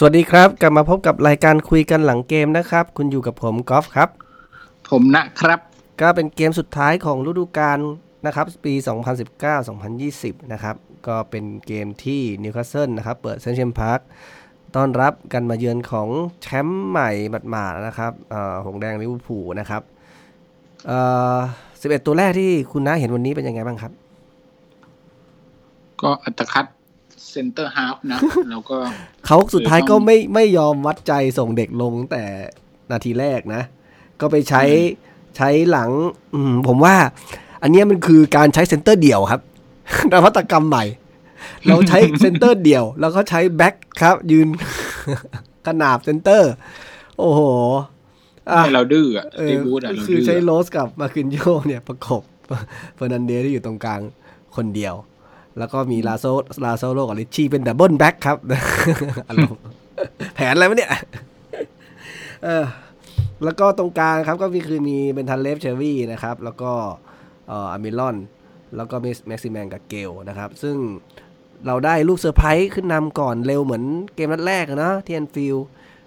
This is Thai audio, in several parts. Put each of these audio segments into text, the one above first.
สวัสดีครับ กลับมาพบกับรายการคุยกันหลังเกมนะครับ คุณอยู่กับผมกอล์ฟครับ ผมนะครับ ก็เป็นเกมสุดท้ายของฤดูกาลนะครับ ปี 2019-2020 นะครับ ก็เป็นเกมที่นิวคาสเซิลนะครับ เปิด St James' Park ต้อนรับการมาเยือนของแชมป์ใหม่หมาดๆนะครับหงส์แดงลิเวอร์พูลนะครับเอ่อ11ตัวแรกที่คุณน้าเห็นวันนี้เป็นยังไงบ้างครับ ก็อัตคัดเซนเตอร์ฮาฟนะแล้วก็เขาสุดท้ายก็ไม่ไม่ยอมวัดใจส่งเด็กลงตั้งแต่นาทีแรกนะ ก็ไปใช้ใช้หลังอืมผมว่า อันเนี้ยมันคือการใช้เซนเตอร์เดี่ยวครับนวัตกรรมใหม่ เราใช้เซนเตอร์เดี่ยว แล้วก็ใช้แบ็คครับ ยืนขนาบเซนเตอร์ โอ้โหอะให้เราดื้ออะเอตีอบูธอะเราคือดื้อใช้อะโรสกับมาคินโยเนี่ยประกบเฟอร์นันเดสที่อยู่ตรงกลางคนเดียว แล้วก็มีลาโซลาโซโลกับลิชชี่เป็นดับเบิลแบ็คครับอารมณ์แผนอะไรวะเนี่ยเออแล้วก็ตรงกลางครับก็มีคือมีเบนทันเลฟเชอร์วี่นะครับ แล้วก็เอ่ออามิลอน แล้วก็มิสแม็กซิแมนกับเกลนะครับ ซึ่ง เราได้ลูกเซอร์ไพรส์ขึ้นนำก่อนเร็วเหมือนเกมนัดแรกอะเนะที่แอนฟิลด์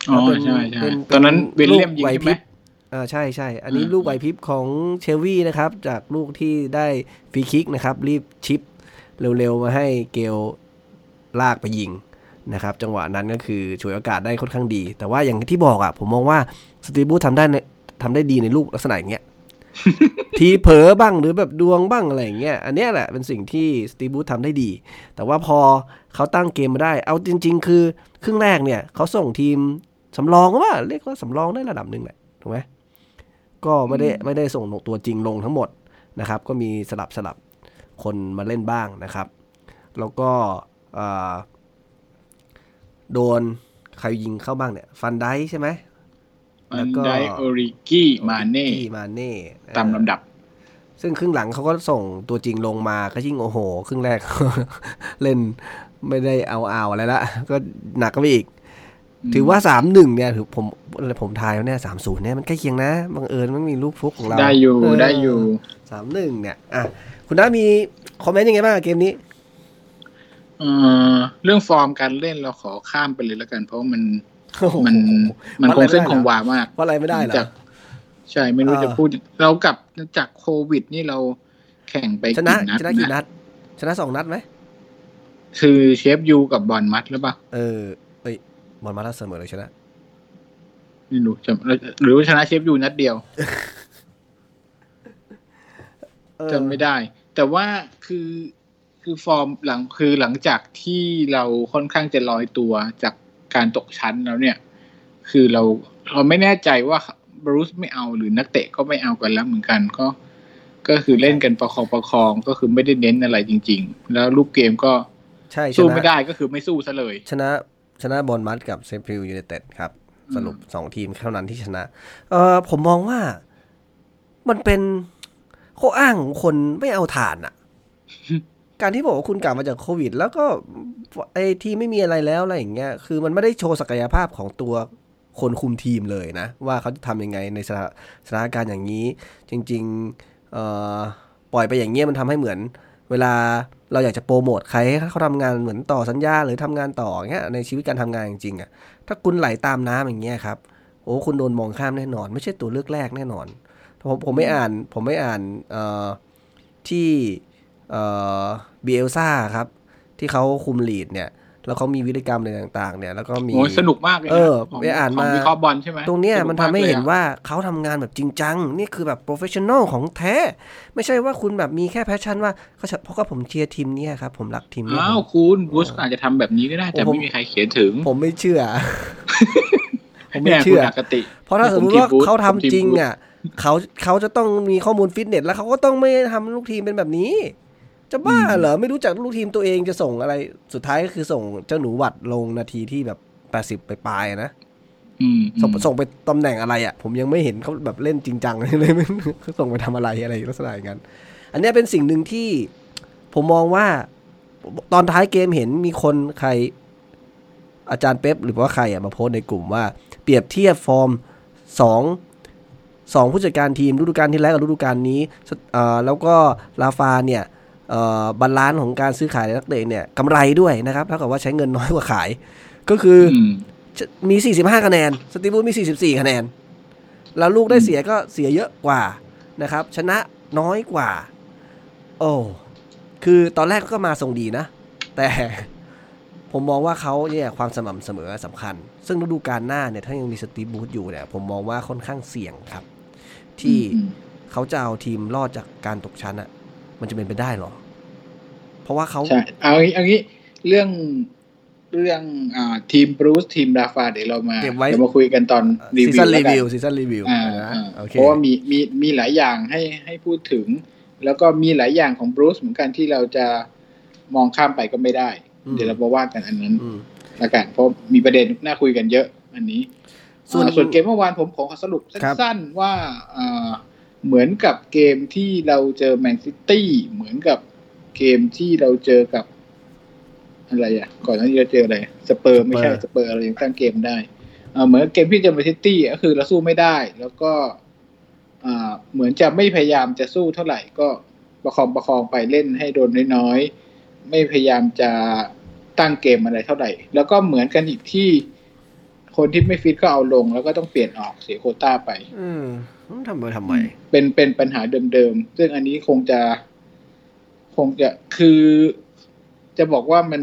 อ๋อเป็นใช่ใช่เป็นตอนนั้นเวลเลียมลูกยิงไหวใช่พไหมริบอ่าใช่ใช่ อันนี้อ่าลูกไหวพริบของเชลวี่นะครับ จากลูกที่ได้ฟรีคิกนะครับ รีบชิปเร็วๆ มาให้เกลลากไปยิงนะครับ จังหวะนั้นก็คือฉวยโอกาสได้ค่อนข้างดี แต่ว่าอย่างที่บอกอะผมมองว่าสตีบูทำได้ในทำได้ดีในลูกลักษณะอย่างเงี้ย ทีเผลอบ้างหรือแบบดวงบ้างอะไรอย่างเงี้ยอันเนี้ยแหละเป็นสิ่งที่สตีบูธทำได้ดี แต่ว่าพอเขาตั้งเกมมาได้ เอาจริง ๆ คือครึ่งแรกเนี่ยเขาส่งทีมสำรองก็ว่าเรียกว่าสำรองได้ระดับหนึ่งแหละถูกไหมก็ไม่ได้ไม่ได้ส่งตัวจริงลงทั้งหมดนะครับ ก็มีสลับสลับคนมาเล่นบ้างนะครับ แล้วก็เอ่อโดนใครยิงเข้าบ้างเนี่ย ฟันได้ใช่ไหม มันได้โอริกี้มาเน่ที่มาเน่ตามลำดับ ซึ่งครึ่งหลังเขาก็ส่งตัวจริงลงมาก็ยิ่งโอ้โห ครึ่งแรก เล่นไม่ได้เอาเอาอะไรละ ก็หนักก็ไปอีก ถือว่าสามหนึ่งเนี่ยถือผมผมทายแล้วเนี่ยสามศูนย์เนี่ยมันใกล้เคียงนะบังเอิญมันมีลูกฟลุกของเรา ได้อยู่ได้อยู่สามหนึ่งเนี่ย อะ คุณน้ามีคอมเมนต์ยังไงบ้างกับเกมนี้เอ่อเรื่องฟอร์มการเล่นเราขอข้ามไปเลยแล้วกัน เพราะว่ามันโอ้โห มันมันวัดคอะไรงเส้นไม่ได้คงเหรอวามากเพราะอะไรไม่ได้เหรอจากใช่ไม่รู้อ่าจะพูด เรากลับจากโควิดนี่เราแข่งไปชนะกี่นัดชนะกี่นัด ชนะสองนัดไหมคือเชฟยูกับบอลมัดหรือเปล่าเออเอ้ยบอลมาแล้วเสมอเลยชนะไม่รู้จำหรือว่าชนะเชฟยูนัดเดียวเออจำไม่ได้ แต่ว่าคือคือฟอร์มหลังคือหลังจากที่เราค่อนข้างจะลอยตัวจาก การตกชั้นแล้วเนี่ย คือเราเราไม่แน่ใจว่าบรูซไม่เอาหรือนักเตะก็ไม่เอากันแล้วเหมือนกันก็ ก็คือเล่นกันประคองประคองก็คือไม่ได้เน้นอะไรจริง ๆ แล้วลูกเกมก็ใช่สู้ไม่ได้นะก็คือไม่สู้ซะเลย ชนะชนะบอร์นมัธกับเชฟฟิลด์ยูไนเต็ดครับ สรุปสองทีมเท่านั้นที่ชนะ เออผมมองว่ามันเป็นข้ออ้างของคนไม่เอาถ่านอะ การที่บอกว่าคุณกลับมาจากโควิด แล้วก็ไอทีไม่มีอะไรแล้วอะไรอย่างเงี้ยคือมันไม่ได้โชว์ศักยภาพของตัวคนคุมทีมเลยนะ ว่าเขาจะทำยังไงในสถาสถานการณ์อย่างนี้ จริงๆปล่อยไปอย่างเงี้ยมันทำให้เหมือน เวลาเราอยากจะโปรโมทใครให้เขาทำงานเหมือนต่อสัญญาหรือทำงานต่อเงี้ยในชีวิตการทำงานจริงๆอะถ้าคุณไหลตามน้ำอย่างเงี้ยครับโอ้คุณโดนมองข้ามแน่นอน ไม่ใช่ตัวเลือกแรกแน่นอนผมผมไม่อ่านผมไม่อ่านที่ เอ่อบีเอลซ่าครับ ที่เขาคุมลีดเนี่ย แล้วเขามีวิธีกรรมอะไรต่างๆ เนี่ย แล้วก็มีโอ้ยสนุกมากเลยนะเออของไปอ่านของมาวิเคราะห์บอลใช่ไหมตรงเนี้ยสกมันทำให้กลยเห็นอะว่าเขาทำงานแบบจริงจัง นี่คือแบบโปรเฟชชั่นอลของแท้ ไม่ใช่ว่าคุณแบบมีแค่แพชชั่นว่าเขาเพราะว่าผมเชียร์ทีมเนี้ยครับ ผมรักทีมนี้อ้าวผมคุณบูสอาจจะทำแบบนี้ก็ได้แต่โอ้ผมไม่มีใครเขียนถึง ผมไม่เชื่อ ผมไม่เนี่ยเชื่อคุณอคติเพราะถ้าสมมติว่าผมทีมบูธเขาทำผมทีมจริงบูธอะเขาเขาจะต้องมีข้อมูลฟิตเนส แล้วเขาก็ต้องไม่ทำลูกทีมเป็นแบบนี้ จะบ้าเหรอ ไม่รู้จักลูกทีมตัวเองจะส่งอะไร สุดท้ายก็คือส่งเจ้าหนูหวัดลงนาทีที่แบบแปดสิบไปปลายๆนะอืมส่งอืมส่งไปตำแหน่งอะไรอะ ผมยังไม่เห็นเขาแบบเล่นจริงจังเลยไม่เขาส่งไปทำอะไรอะไรลักษณะอย่างนั้น อันเนี้ยเป็นสิ่งหนึ่งที่ผมมองว่าตอนท้ายเกมเห็นมีคนใคร อาจารย์เป๊ปหรือว่าใครอะมาโพสต์ในกลุ่มว่าเปรียบเทียบฟอร์มสองสองผู้จัดการทีมฤดูกาลที่แล้วกับฤดูกาลนี้เอ่อแล้วก็ราฟาเนี่ยเอ่อ balance ของการซื้อขายนักเตะเนี่ยกำไรด้วยนะครับเท่ากับว่าใช้เงินน้อยกว่าขาย ก็คือออืมมี 45 คะแนน สตีฟ บรูซมี 44 คะแนน แล้วลูกได้เสียก็เสียเยอะกว่านะครับ ชนะน้อยกว่า โอ้คือตอนแรกก็มาทรงดีนะ แต่ผมมองว่าเขาเนี่ยความสม่ำเสมอสำคัญ ซึ่งฤดูกาลหน้าเนี่ยถ้ายังมีสตีบูธอยู่เนี่ยผมมองว่าค่อนข้างเสี่ยงครับ ที่อืมเขาจะเอาทีมรอดจากการตกชั้นอะมันจะเป็นไปได้เหรอเพ ราะว่าเขาใช่เอางี้เอางี้เรื่องเรื่องอ่าทีมบรูซทีมราฟาเดี๋ยวเรามาเก็บไว้เดี๋ยวมาคุยกันตอนรีซีวิซัวนแล้รีวกันวิวซีซันรีวิวอ่านะอ่าโอเคเพราะว่ามีมีมีหลายอย่างให้ให้พูดถึง แล้วก็มีหลายอย่างของบรูซเหมือนกันที่เราจะมองข้ามไปก็ไม่ได้ เดี๋ยวเรามาว่ากันอันนั้นอืมละกันเพราะมีประเด็นน่าคุยกันเยอะอันนี้ ส่วนอ่าส่วนเกมเมื่อวานผมขอสรุปครับสั้นๆว่าอ่าเหมือนกับเกมที่เราเจอแมนซิตี้เหมือนกับ เกมที่เราเจอกับ อะไรอะ ก่อนหน้านี้เราเจออะไร สเปอร์ไม่ใช่สเปอร์เรายังตั้งเกมได้อ่าเหมือนเกมที่เจอแมนซิตี้ก็คือเราสู้ไม่ได้ แล้วก็อ่าเหมือนจะไม่พยายามจะสู้เท่าไหร่ก็ประคองประคองไปเล่นให้โดนน้อยๆ ไม่พยายามจะตั้งเกมอะไรเท่าไหร่ แล้วก็เหมือนกันอีกที่คนที่ไม่ฟิตก็เอาลง แล้วก็ต้องเปลี่ยนออกเสียโควต้าไป อืมทำไปทำไม เป็นเป็นปัญหาเดิมๆ ซึ่งอันนี้คงจะ คงจะคือจะบอกว่ามัน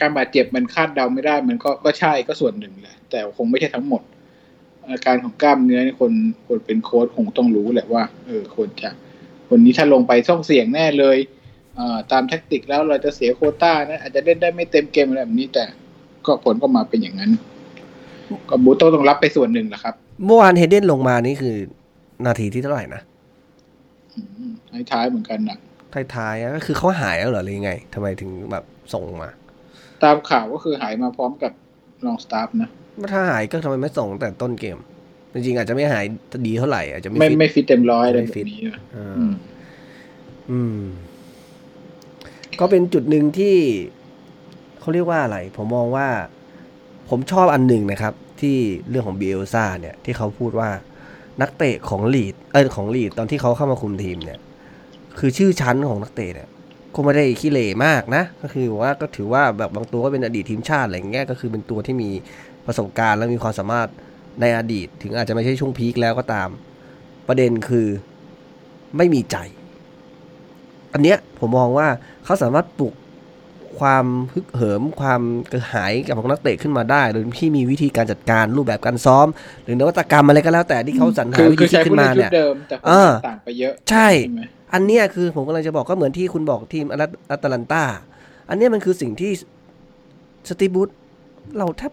การบาดเจ็บมันคาดเดาไม่ได้ มันก็ก็ใช่ก็ส่วนหนึ่งแหละแต่คงไม่ใช่ทั้งหมด อาการของกล้ามเนื้อนี่คนคนเป็นโค้ชคงต้องรู้แหละว่า เออควรจะคนนี้ถ้าลงไปต้องเสี่ยงแน่เลยเอ่อตามแท็กติกแล้วเราจะเสียโควต้านะอาจจะเล่นได้ไม่เต็มเกมอะไรแบบนี้ แต่ก็ผลก็มาเป็นอย่างนั้น ก็บูโต้ต้องรับไปส่วนหนึ่งแหละครับเมื่อวานเฮเดนลงมานี่คือ นาทีที่เท่าไหร่นะอืมท้ายๆเหมือนกันนะ ท้ายๆอะก็คือเขาหายแล้วเหรอหรือยังไงทำไมถึงแบบส่งมา ตามข่าวก็คือหายมาพร้อมกับลองสตาฟนะถ้าหายก็ทำไมไม่ส่งตั้งแต่ต้นเกม จริงๆอาจจะไม่หายดีเท่าไหร่อาจจะไม่ไม่ฟิตไม่ฟิตเต็มร้อยอะไรไม่ฟิตแบบนี้นะอ่าอืมอืม ก็เป็นจุดหนึ่งที่เขาเรียกว่าอะไร ผมมองว่า ผมชอบอันหนึ่งนะครับ ที่เรื่องของบิเอลซ่าเนี่ย ที่เขาพูดว่านักเตะของลีดเออของลีดตอนที่เขาเข้ามาคุมทีมเนี่ย คือชื่อชั้นของนักเตะเนี่ยก็ไม่ได้ขี้เหร่มากนะ ก็คือว่าก็ถือว่าแบบบางตัวก็เป็นอดีตทีมชาติอะไรอย่างเงี้ยก็คือเป็นตัวที่มีประสบการณ์และมีความสามารถในอดีต ถึงอาจจะไม่ใช่ช่วงพีคแล้วก็ตาม ประเด็นคือไม่มีใจ อันเนี้ยผมมองว่าเขาสามารถปลุกความฮึกเหิมความกระหายกับของนักเตะขึ้นมาได้ โดยที่มีวิธีการจัดการรูปแบบการซ้อม หรือนวัตกรรมอะไรก็แล้วแต่ที่เขาสรรหาคือวิคืธีอใช้คิดขึ้ผู้นเล่มานชุเนี่ดยเดิมแต่ผลเออต่างไปเยอะ ใช่ไหม อันเนี้ยคือผมกำลังจะบอกก็เหมือนที่คุณบอกทีมอแอตแลนตาอันเนี้ยมันคือสิ่งที่สตีฟ บรูซเราแทบ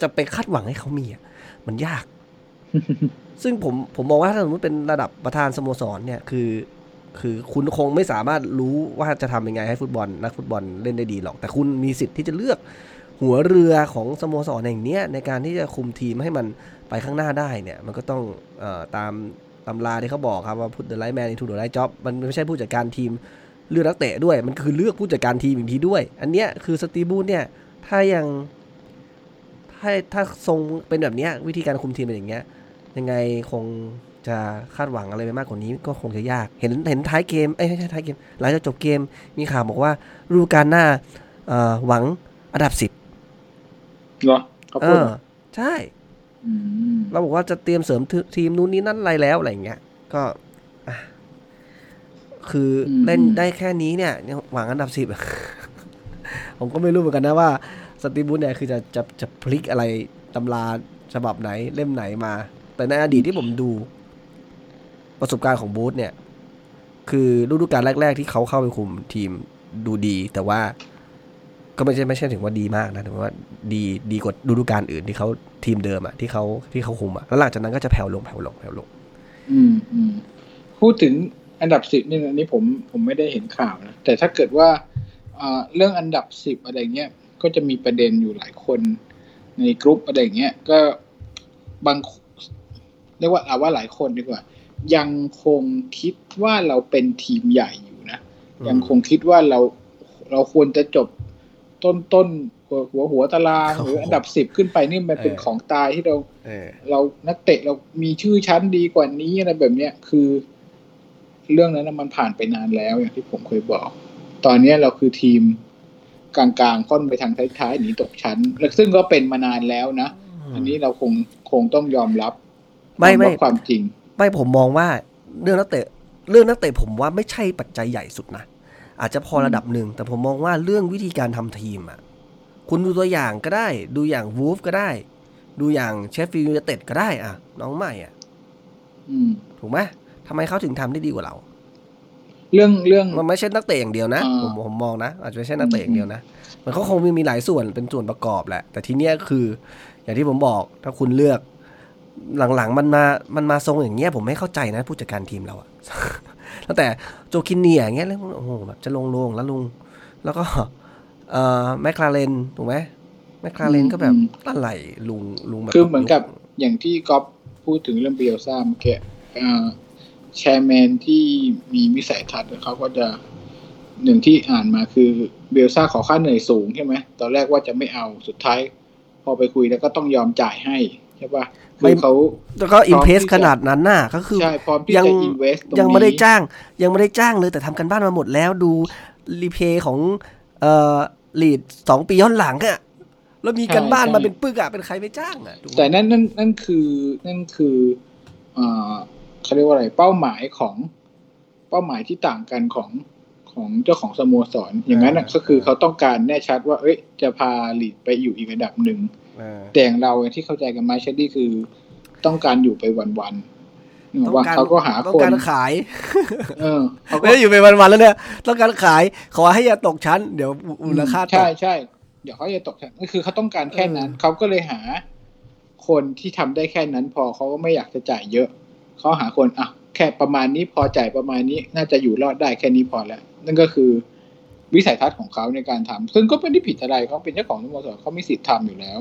จะไปคาดหวังให้เขามีอะมันยาก ซึ่งผมผมมองว่าถ้าสมมติเป็นระดับประธานสโมสรเนี่ยคือ คือคุณคงไม่สามารถรู้ว่าจะทำยังไงให้ฟุตบอลนักฟุตบอลเล่นได้ดีหรอก แต่คุณมีสิทธิ์ที่จะเลือกหัวเรือของสโมสรแห่งเนี้ยในการที่จะคุมทีมให้มันไปข้างหน้าได้เนี่ย มันก็ต้องออตาม ตำราที่เขาบอกครับว่า put the right man into the right job มันไม่ใช่ผู้จัดการทีมเลือกนักเตะด้วย มันคือเลือกผู้จัดการทีมอีกทีด้วย อันเนี้ยคือสตีบูธเนี่ยถ้ายังถ้าถ้าทรงเป็นแบบเนี้ยวิธีการคุมทีมเป็นอย่างเงี้ยยังไงคงจะคาดหวังอะไรไปมากกว่านี้ก็คงจะยาก เห็นเห็นท้ายเกม เอ้ยไม่ใช่ท้ายเกม หลังจากจบเกมมีข่าวบอกว่าฤดูกาลหน้าเอ่อหวังอันดับสิบเหรอเขาเอพูดอเหรอใช่ม เราบอกว่าจะเตรียมเสริมทีทีมนู้นนี้นั่นอะไรแล้วอะไรอย่างเงี้ย ก็อะคืออเล่นได้แค่นี้เนี่ยยังหวังอันดับสิบผมก็ไม่รู้เหมือนกันนะว่าสตีบูธเนี่ยคือจะจะจะพลิกอะไรตำราฉบับไหนเล่มไหนมา แต่ในอดีตที่ผมดู ประสบการณ์ของบูธเนี่ย คือฤดูกาลแรก ๆ ที่เขาเข้าไปคุมทีมดูดี แต่ว่า ก็ไม่ใช่ไม่ใช่ถึงว่าดีมากนะแต่ว่าดีดีกว่าฤดูกาลอื่นที่เขาทีมเดิมอะที่เขาที่เขาคุมอะแล้วหลังจากนั้นก็จะแผ่วลงแผ่วลงแผ่วลง อืมอืมพูดถึงอันดับสิบนี่อันนี้ผมผมไม่ได้เห็นข่าวนะแต่ถ้าเกิดว่าเอ่อเรื่องอันดับสิบอะไรเงี้ยก็จะมีประเด็นอยู่หลายคนในกรุ๊ปอะไรเงี้ยก็บางเรียกว่าเอาว่าหลายคนดีกว่า ยังคงคิดว่าเราเป็นทีมใหญ่อยู่นะอืมยังคงคิดว่าเราเราควรจะจบ ต้นต้นหัวหัวหัวตารางโอ้โหหรืออันดับสิบขึ้นไปนี่มันเป็นเออของตายที่เราเออเรานักเตะเรามีชื่อชั้นดีกว่านี้อะไรแบบเนี้ยคือ เรื่องนั้นนะมันผ่านไปนานแล้วอย่างที่ผมเคยบอก ตอนเนี้ยเราคือทีมกลางๆค่อนไปทางท้ายๆหนีตกชั้นแล้วซึ่งก็เป็นมานานแล้วนะอันนี้เราคงคงต้องยอมรับไม่ไม่ยอรับความจริง ไม่ผมมองว่าเรื่องนักเตะ เรื่องนักเตะผมว่าไม่ใช่ปัจจัยใหญ่สุดนะ อาจจะพอระดับหนึ่ง แต่ผมมองว่าเรื่องวิธีการทำทีมอะคุณดูตัวอย่างก็ได้ ดูอย่างวูฟก็ได้ ดูอย่างเชฟฟิลด์ยูไนเต็ดก็ได้อะ น้องใหม่อะอืมถูกไหมทำไมเขาถึงทำได้ดีกว่าเรา เรื่องเรื่องมันไม่ใช่นักเตะอย่างเดียวนะอ่าผมผมมองนะอาจจะไม่ใช่นักเตะอย่างเดียวนะมันเขาคงมีมีหลายส่วนเป็นส่วนประกอบแหละ แต่ทีเนี้ยคือ อย่างที่ผมบอกถ้าคุณเลือก หลังๆมันมามันมาทรงอย่างเงี้ยผมไม่เข้าใจนะผู้จัดการทีมเราอะ ตั้งแต่โจคินเนียอย่างเงี้ยแล้วโอ้โหแบบจะลงลงแล้วลุง แล้วก็เอ่อแมคลาเรนถูกไหมแมคลาเรนก็แบบอะไรลุงลุงแบบคือเหมือนกับอย่างที่ก๊อฟพูดถึงเรื่องเบลซ่าเมื่อกี้อ่าแชร์แมนที่มีวิสัยทัศน์เขาก็จะหนึ่งที่อ่านมาคือเบลซ่าขอค่าเหนื่อยสูงใช่ไหมตอนแรกว่าจะไม่เอาสุดท้าย พอไปคุยแล้วก็ต้องยอมจ่ายให้ใช่ปะ คือเขาแล้วก็อิมเพรสพร้อมที่จะขนาดนั้นน่ะก็คือใช่พร้อมที่ยังจะอินเวสตรงนี้ยังไม่ได้จ้าง ยังไม่ได้จ้างเลยแต่ทำกันบ้านมาหมดแล้วดูรีเพย์ของเอ่อลีดสองปีย้อนหลังอะแล้วมีกันบ้านมาเป็นปึกอะเป็นใครไปจ้างอะถูกไหมแต่นั่นนั่นนั่นคือนั่นคืออ่าเขาเรียกว่าอะไรเป้าหมายของเป้าหมายที่ต่างกันของของเจ้าของสโมสร อย่างนั้นน่ะก็คือเขาต้องการแน่ชัดว่า เอ้ย จะพาลีดไปอยู่อีกระดับหนึ่งเออ แต่อย่างเราที่เข้าใจกันมาเชดดี้คือต้องการอยู่ไปวันๆนึกออกว่าต้องการเขาก็หาต้องคนการขาย เออเขาก็ไม่ได้อยู่ไปวันๆแล้วเนี่ยต้องการขายขอให้อย่าตกชั้น เดี๋ยวมูลค่าตใช่กใช่เดี๋ยวเขาจะตกชั้นก็คือเขาต้องการแค่นั้นเขาก็เลยหาคนที่ทำได้แค่นั้นพอเขาก็ไม่อยากจะจ่ายเยอะเขาหาคนอะแค่ประมาณนี้พอจ่ายประมาณนี้ น่าจะอยู่รอดได้แค่นี้พอแล้ว นั่นก็คือวิสัยทัศน์ของเขาในการทำซึ่งก็ไม่ได้ผิดอะไรเขาเป็นเจ้าของสโมสรเขามีสิทธิ์ทำอยู่แล้ว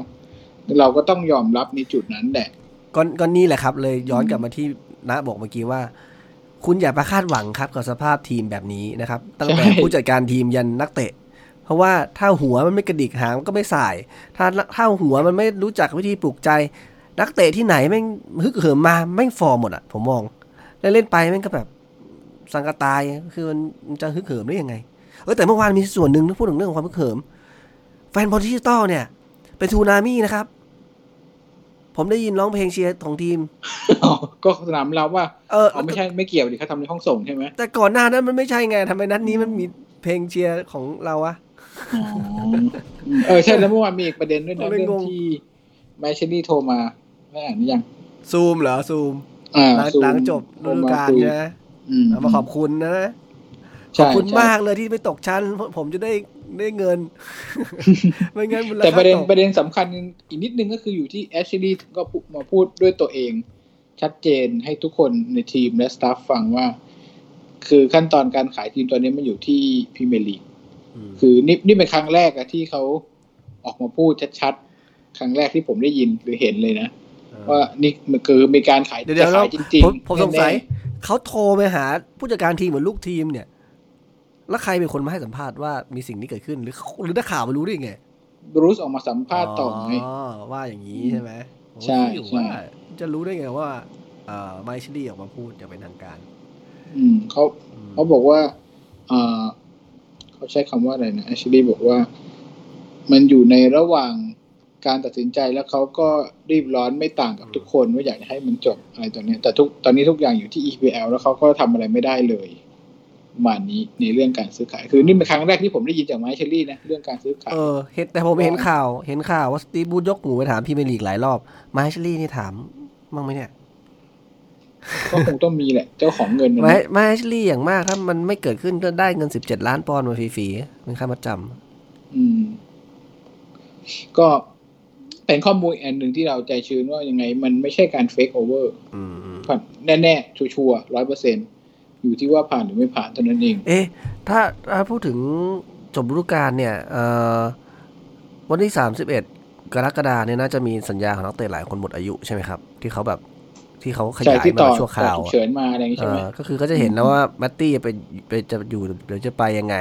เราก็ต้องยอมรับในจุดนั้นแหละก็ก็นี่แหละครับ เลยย้อนกลับมาที่นะบอกเมื่อกี้ว่า คุณอย่าไปคาดหวังครับกับสภาพทีมแบบนี้นะครับ ตั้งแต่ใช่ผู้จัดการทีมยันนักเตะ เพราะว่าถ้าหัวมันไม่กระดิกหางมันก็ไม่สาย ถ้าถ้าหัวมันไม่รู้จักวิธีปลุกใจ นักเตะที่ไหนแม่งฮึกเหิมมาแม่งฟอร์มหมดอะผมมองแล้วเล่นไปแม่งก็แบบสังกะตายคือมันมันจะฮึกเหิมได้ยังไงเออแต่เมื่อวานมีส่วนหนึ่งที่พูดถึงเรื่องของความฮึกเหิม แฟนบอลดิจิตอลเนี่ย เป็นทูนามี่นะครับ ผมได้ยินร้องเพลงเชียร์ของทีมก็สนามเราว่าเอออ๋อไม่ใช่ไม่เกี่ยวดิเขาทำในห้องส่งใช่ไหมแต่ก่อนหน้านั้นมันไม่ใช่ไงทำไมนัดนี้มันมีเพลงเชียร์ของเราอะเออใช่แล้วเมื่อวานมีอีกประเด็นด้วยนะผมเลยเรื่องงงที่แมชเชอรี่โทรมาไม่อ่านหรือยังซูมเหรอซูมอ่าหลังซูมหลังจบฤดูกาลโทรมคุยใช่ไหมอืมเอามาขอบคุณนะขใช่อบคุณใช่มากเลยที่ไม่ตกชั้นเพราะผมจะได้ ได้เงินไม่งั้นมูลแต่ค่าประเด็นตกประเด็นสำคัญอีกนิดนึงก็คืออยู่ที่แอชลีย์ก็พูดมาพูดด้วยตัวเอง ชัดเจนให้ทุกคนในทีมและสตาฟฟังว่า คือขั้นตอนการขายทีมตัวนี้มันอยู่ที่พรีเมียร์ลีกมคือนี่นี่เป็นครั้งแรกอะที่เขาออกมาพูดชัดๆ ครั้งแรกที่ผมได้ยินหรือเห็นเลยนะ ว่านี่มันคือมีการขายเดี๋ยวเดี๋จะยวขายจริงผมๆผมสงสัยแน่เขาโทรไปหาผู้จัดการทีมเหมือนลูกทีมเนี่ย แล้วใครเป็นคนมาให้สัมภาษณ์ว่ามีสิ่งนี้เกิดขึ้นหรือหรือนักข่าวมารู้ได้ยังไงๆบรูซออกมาสัมภาษณ์ต่อไงอ๋อว่าอย่างนี้ใช่ไหมผมใช่คิดอยู่ใช่ว่าจะรู้ได้ไงว่าเอ่อไมชิลี่ออกมาพูดอย่างเป็นทางการ อืมเขาอืมเขาบอกว่าเอ่อเขาใช้คำว่าอะไรนะแอชลีย์บอกว่า มันอยู่ในระหว่างการตัดสินใจแล้วเขาก็รีบร้อนไม่ต่างกับทุกคนว่าอยากจะให้มันจบอะไรตอนนี้ยแต่ทุกตอนนี้ทุกอย่างอยู่ที่ EPL แล้วเขาก็ทำอะไรไม่ได้เลย ประมาณนี้ในเรื่องการซื้อขาย คือนี่เป็นครั้งแรกที่ผมได้ยินจากไมค์เชอรี่นะเรื่องการซื้อขายเออเห็นแต่ผมเห็นข่าว เห็นข่าวว่าสตีฟบูธยกหูไปถามพรีเมียร์ลีกหลายรอบไมชิลี่นี่ถามบ้างไหมเนี่ยก็คงต้องมีแหละ เจ้าของเงินนะไมไมชิลี่อย่างมากถ้ามันไม่เกิดขึ้นก็ได้เงินสิบเจ็ดล้านปอนด์มาฟรีๆเป็นค่ามัดจอืม ก็เป็นข้อมูลอันหนึ่งที่เราใจชื้นว่ายังไง มันไม่ใช่การเฟกโอเวอร์ำอืมอืมแน่ๆชัวร์ร้อยเปอร์เซ็น อยู่ที่ว่าผ่านหรือไม่ผ่านเท่านั้นเอง เอ๊ะถ้าถ้าพูดถึงจบฤดูกาลเนี่ยเอ่อวันที่สามสิบเอ็ดกรกฎาเนี่ยน่าจะมีสัญญาของนักเตะหลายคนหมดอายุใช่ไหมครับ ที่เขาแบบที่เขาขใช่ยายที่ต่มาอชั่วคต่อราวฉุกอะเฉินมาอะไรอย่างงี้เอใช่ไหมอก็คือก็จะเห็นแล้วว่าแมตตี้ไปไปจะอยู่หรือจะไปยังไง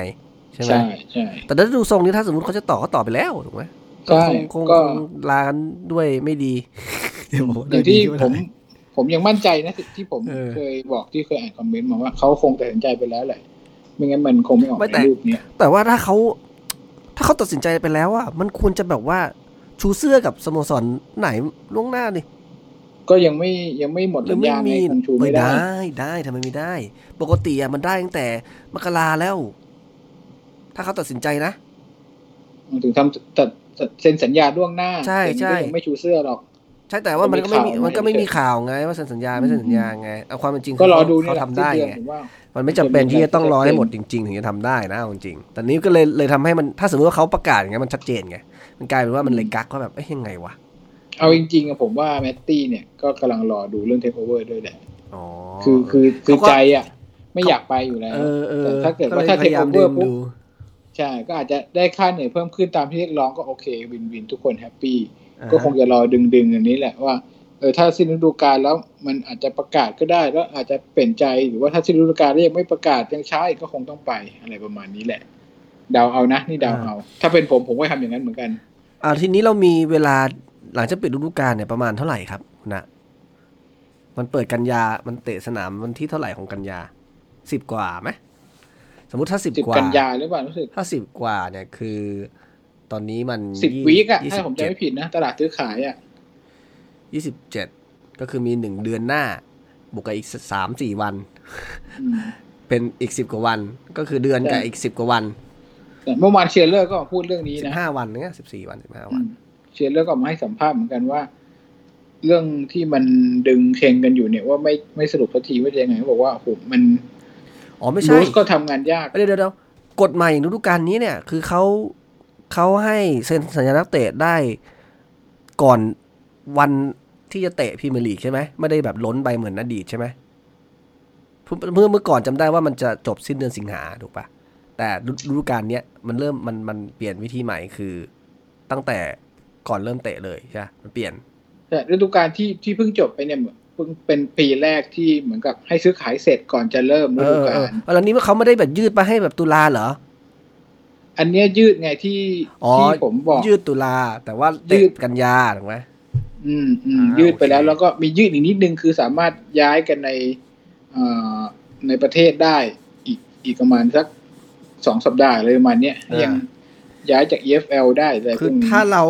ใช่ไหมใช่ใช่แต่ถ้าดูทรงนี้ถ้าสมมติเขาจะต่อก็ต่อไปแล้วถูกไหมก็ใช่คงคงก็คงลากันด้วยไม่ดีเดี๋ยวบอกว่าอย่างที่ดีขึ้นผมหน่อย ผมยังมั่นใจนะที่ผมเออเคยบอกที่เคยอ่านคอมเมนต์มาว่าเขาคงตัดสินใจไปแล้วแหละไม่งั้นมันคงไม่ออกไม่ในแต่รูปเนี้ยแต่ว่าถ้าเขาถ้าเขาตัดสินใจไปแล้วอะมันควรจะแบบว่าชูเสื้อกับสโมสรไหนล่วงหน้าดิก็ยังไม่ยังไม่หมดหรืสัอญไม่ญาไงมีคงชูไม่ไม่ได้ได้ได้ทำไมไม่ได้ ปกติอะมันได้ตั้งแต่มกราแล้ว ถ้าเขาตัดสินใจนะถึงทำตัดเซ็นสัญญาล่วงหน้าใช่แต่นี่ใช่ก็ยังไม่ชูเสื้อหรอก ใช่แต่ว่ามันก็ไม่มีมีข่าวมันก็ไม่มามีข่าวไง ว่าเซ็นสัญญาไม่เซ็นสัญญาไงเอาความเป็นจริงก็รอดูเขานี่แหละทำได้สิ้นเดือนไงผมว่ามันไม่จำเป็นที่จะต้องรอให้หมดจริง ๆ ถึงจะทำได้นะเอาจริงๆแต่นี้ก็เลยเลยทำให้มันถ้าสมมติว่าเขาประกาศอย่างเงี้ยมันชัดเจนไงมันกลายเป็นว่ามันเลยกักว่าแบบเอ้ยยังไงวะเอาจริงๆอะผมว่าแมตตี้เนี่ยก็กำลังรอดูเรื่องเทคโอเวอร์ด้วยแหละอ๋อคือคือคือเขาก็ใจอะไม่อยากไปอยู่แล้วเออเออแต่ถ้าเกิดว่าลยถ้าพเทคยยโอมเวอร์ดึงปุ๊บดูใช่ก็อาจจะได้ค่าเหนื่อยเพิ่มขึ้นตามที่เรียกร้องก็โอเควินวินทุกคนแฮปปี้อ่า ก็คงจะรอดึงดึงๆอันนี้แหละว่าเออถ้าสิ้นฤดูกาลแล้วมันอาจจะประกาศก็ได้แล้วอาจจะเปลี่ยนใจหรือว่าถ้าสิ้นฤดูกาลแล้วยังไม่ประกาศยังช้าอีกก็คงต้องไปอะไรประมาณนี้แหละ เดาเอานะนี่เดาเอา ถ้าเป็นผมผมก็ทำอย่างนั้นเหมือนกันอ่าทีนี้เรามีเวลาหลังจากปิดฤดูกาลเนี่ยประมาณเท่าไหร่ครับคุณนะมันเปิดกันยา มันเตะสนามวันที่เท่าไหร่ของกันยาสิบกว่าไหมสมมุติถ้าสิบสิบกว่ากันยาหรือเปล่ารู้สึกถ้าสิบกว่าเนี่ยคือ ตอนนี้มันสิบยี่วีคอะยี่ถ้าสิบผมเจ็จำดไม่ผิดนะ ตลาดซื้อขายอะยี่สิบเจ็ดก็คือมีหนึ่งเดือนหน้า บวกกับอีกสามสี่วันอืมเป็นอีกสิบกว่าวัน ก็คือเดือนกับใช่อีกสิบกว่าวัน แต่เมื่อวานเชียร์เลอร์ก็มาพูดเรื่องนี้สิบนะห้าวันเนี่ยสิบสี่วันสิบห้าอืวันมเชียร์เลอร์ก็มาให้สัมภาษณ์เหมือนกันว่า เรื่องที่มันดึงเชงกันอยู่เนี่ยว่าไม่ไม่สรุปสักทีว่าจะยังไงเขาบอกว่าโอ้โหมันอ๋อไม่ใช่รูสก็ทำงานยากเดี๋ยวเดี๋ยวเดี๋ยวกฎใหม่ฤดูกาลนี้เนี่ย คือเขา เขาให้เซ็นสัญญานักเตะได้ก่อนวันที่จะเตะพรีเมียร์ลีกใช่ไหมไม่ได้แบบล้นไปเหมือนอดีตใช่ไหมเมื่อเมื่อก่อนจำได้ว่ามันจะจบสิ้นเดือนสิงหาถูกปะแต่ฤฤดูกาลเนี้ยมันเริ่มมันมันเปลี่ยนวิธีใหม่คือตั้งแต่ก่อนเริ่มเตะเลยใช่ปะมันเปลี่ยน แต่ฤดูกาลที่ที่เพิ่งจบไปเนี่ยเพิ่งเป็นปีแรกที่เหมือนกับให้ซื้อขายเสร็จก่อนจะเริ่มฤเอดูอเออกาลเออแล้วนี้เขาไม่ได้แบบยืดมาให้แบบตุลาเหรอ อันเนี้ยยืดไงที่อ๋อที่ผมบอกยืดตุลาแต่ว่ายืเตะดกันยาถูกไหมอืมอืมอ่ายืดไปแล้วโอเคแล้วก็มียืดอีกนิดนึงคือสามารถย้ายกันในเอ่อในประเทศได้อีกอีกประมาณสักสองสัปดาห์เลยประมาณเนี้ยยังย้ายจาก EFL ได้อะไรพคือวกนี้ถ้าเรา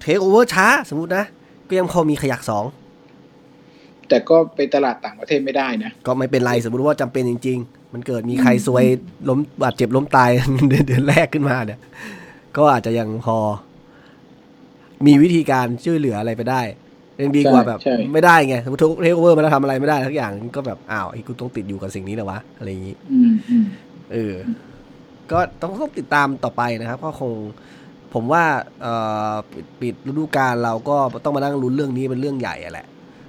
เทคโอเวอร์ช้า สมมตินะ ก็ยังพอมีขยักสอง แต่ก็ไปตลาดต่างประเทศไม่ได้นะ ก็ไม่เป็นไรสมมติว่าจำเป็นจริง ๆ มันเกิดมีใครซวยล้มบาดเจ็บล้มตายเดือนเดือนแรกขึ้นมาเนี่ย ก็อาจจะยังพอ มีวิธีการช่วยเหลืออะไรไปได้ยังดีกว่าแบบใช่ไม่ได้ไงสมมติเทคโอเวอร์มาแล้วทำอะไรไม่ได้ทุกอย่างก็แบบอ้าวไอ้กูต้องติดอยู่กับสิ่งนี้เหรอวะอะไรอย่างนี้อืมอืมเออ ก็ต้องต้องติดตามต่อไปนะครับก็คงผมว่าเอ่อปิดปิดฤดูกาลเราก็ต้องมานั่งลุ้นเรื่องนี้เป็นเรื่องใหญ่อะแหละ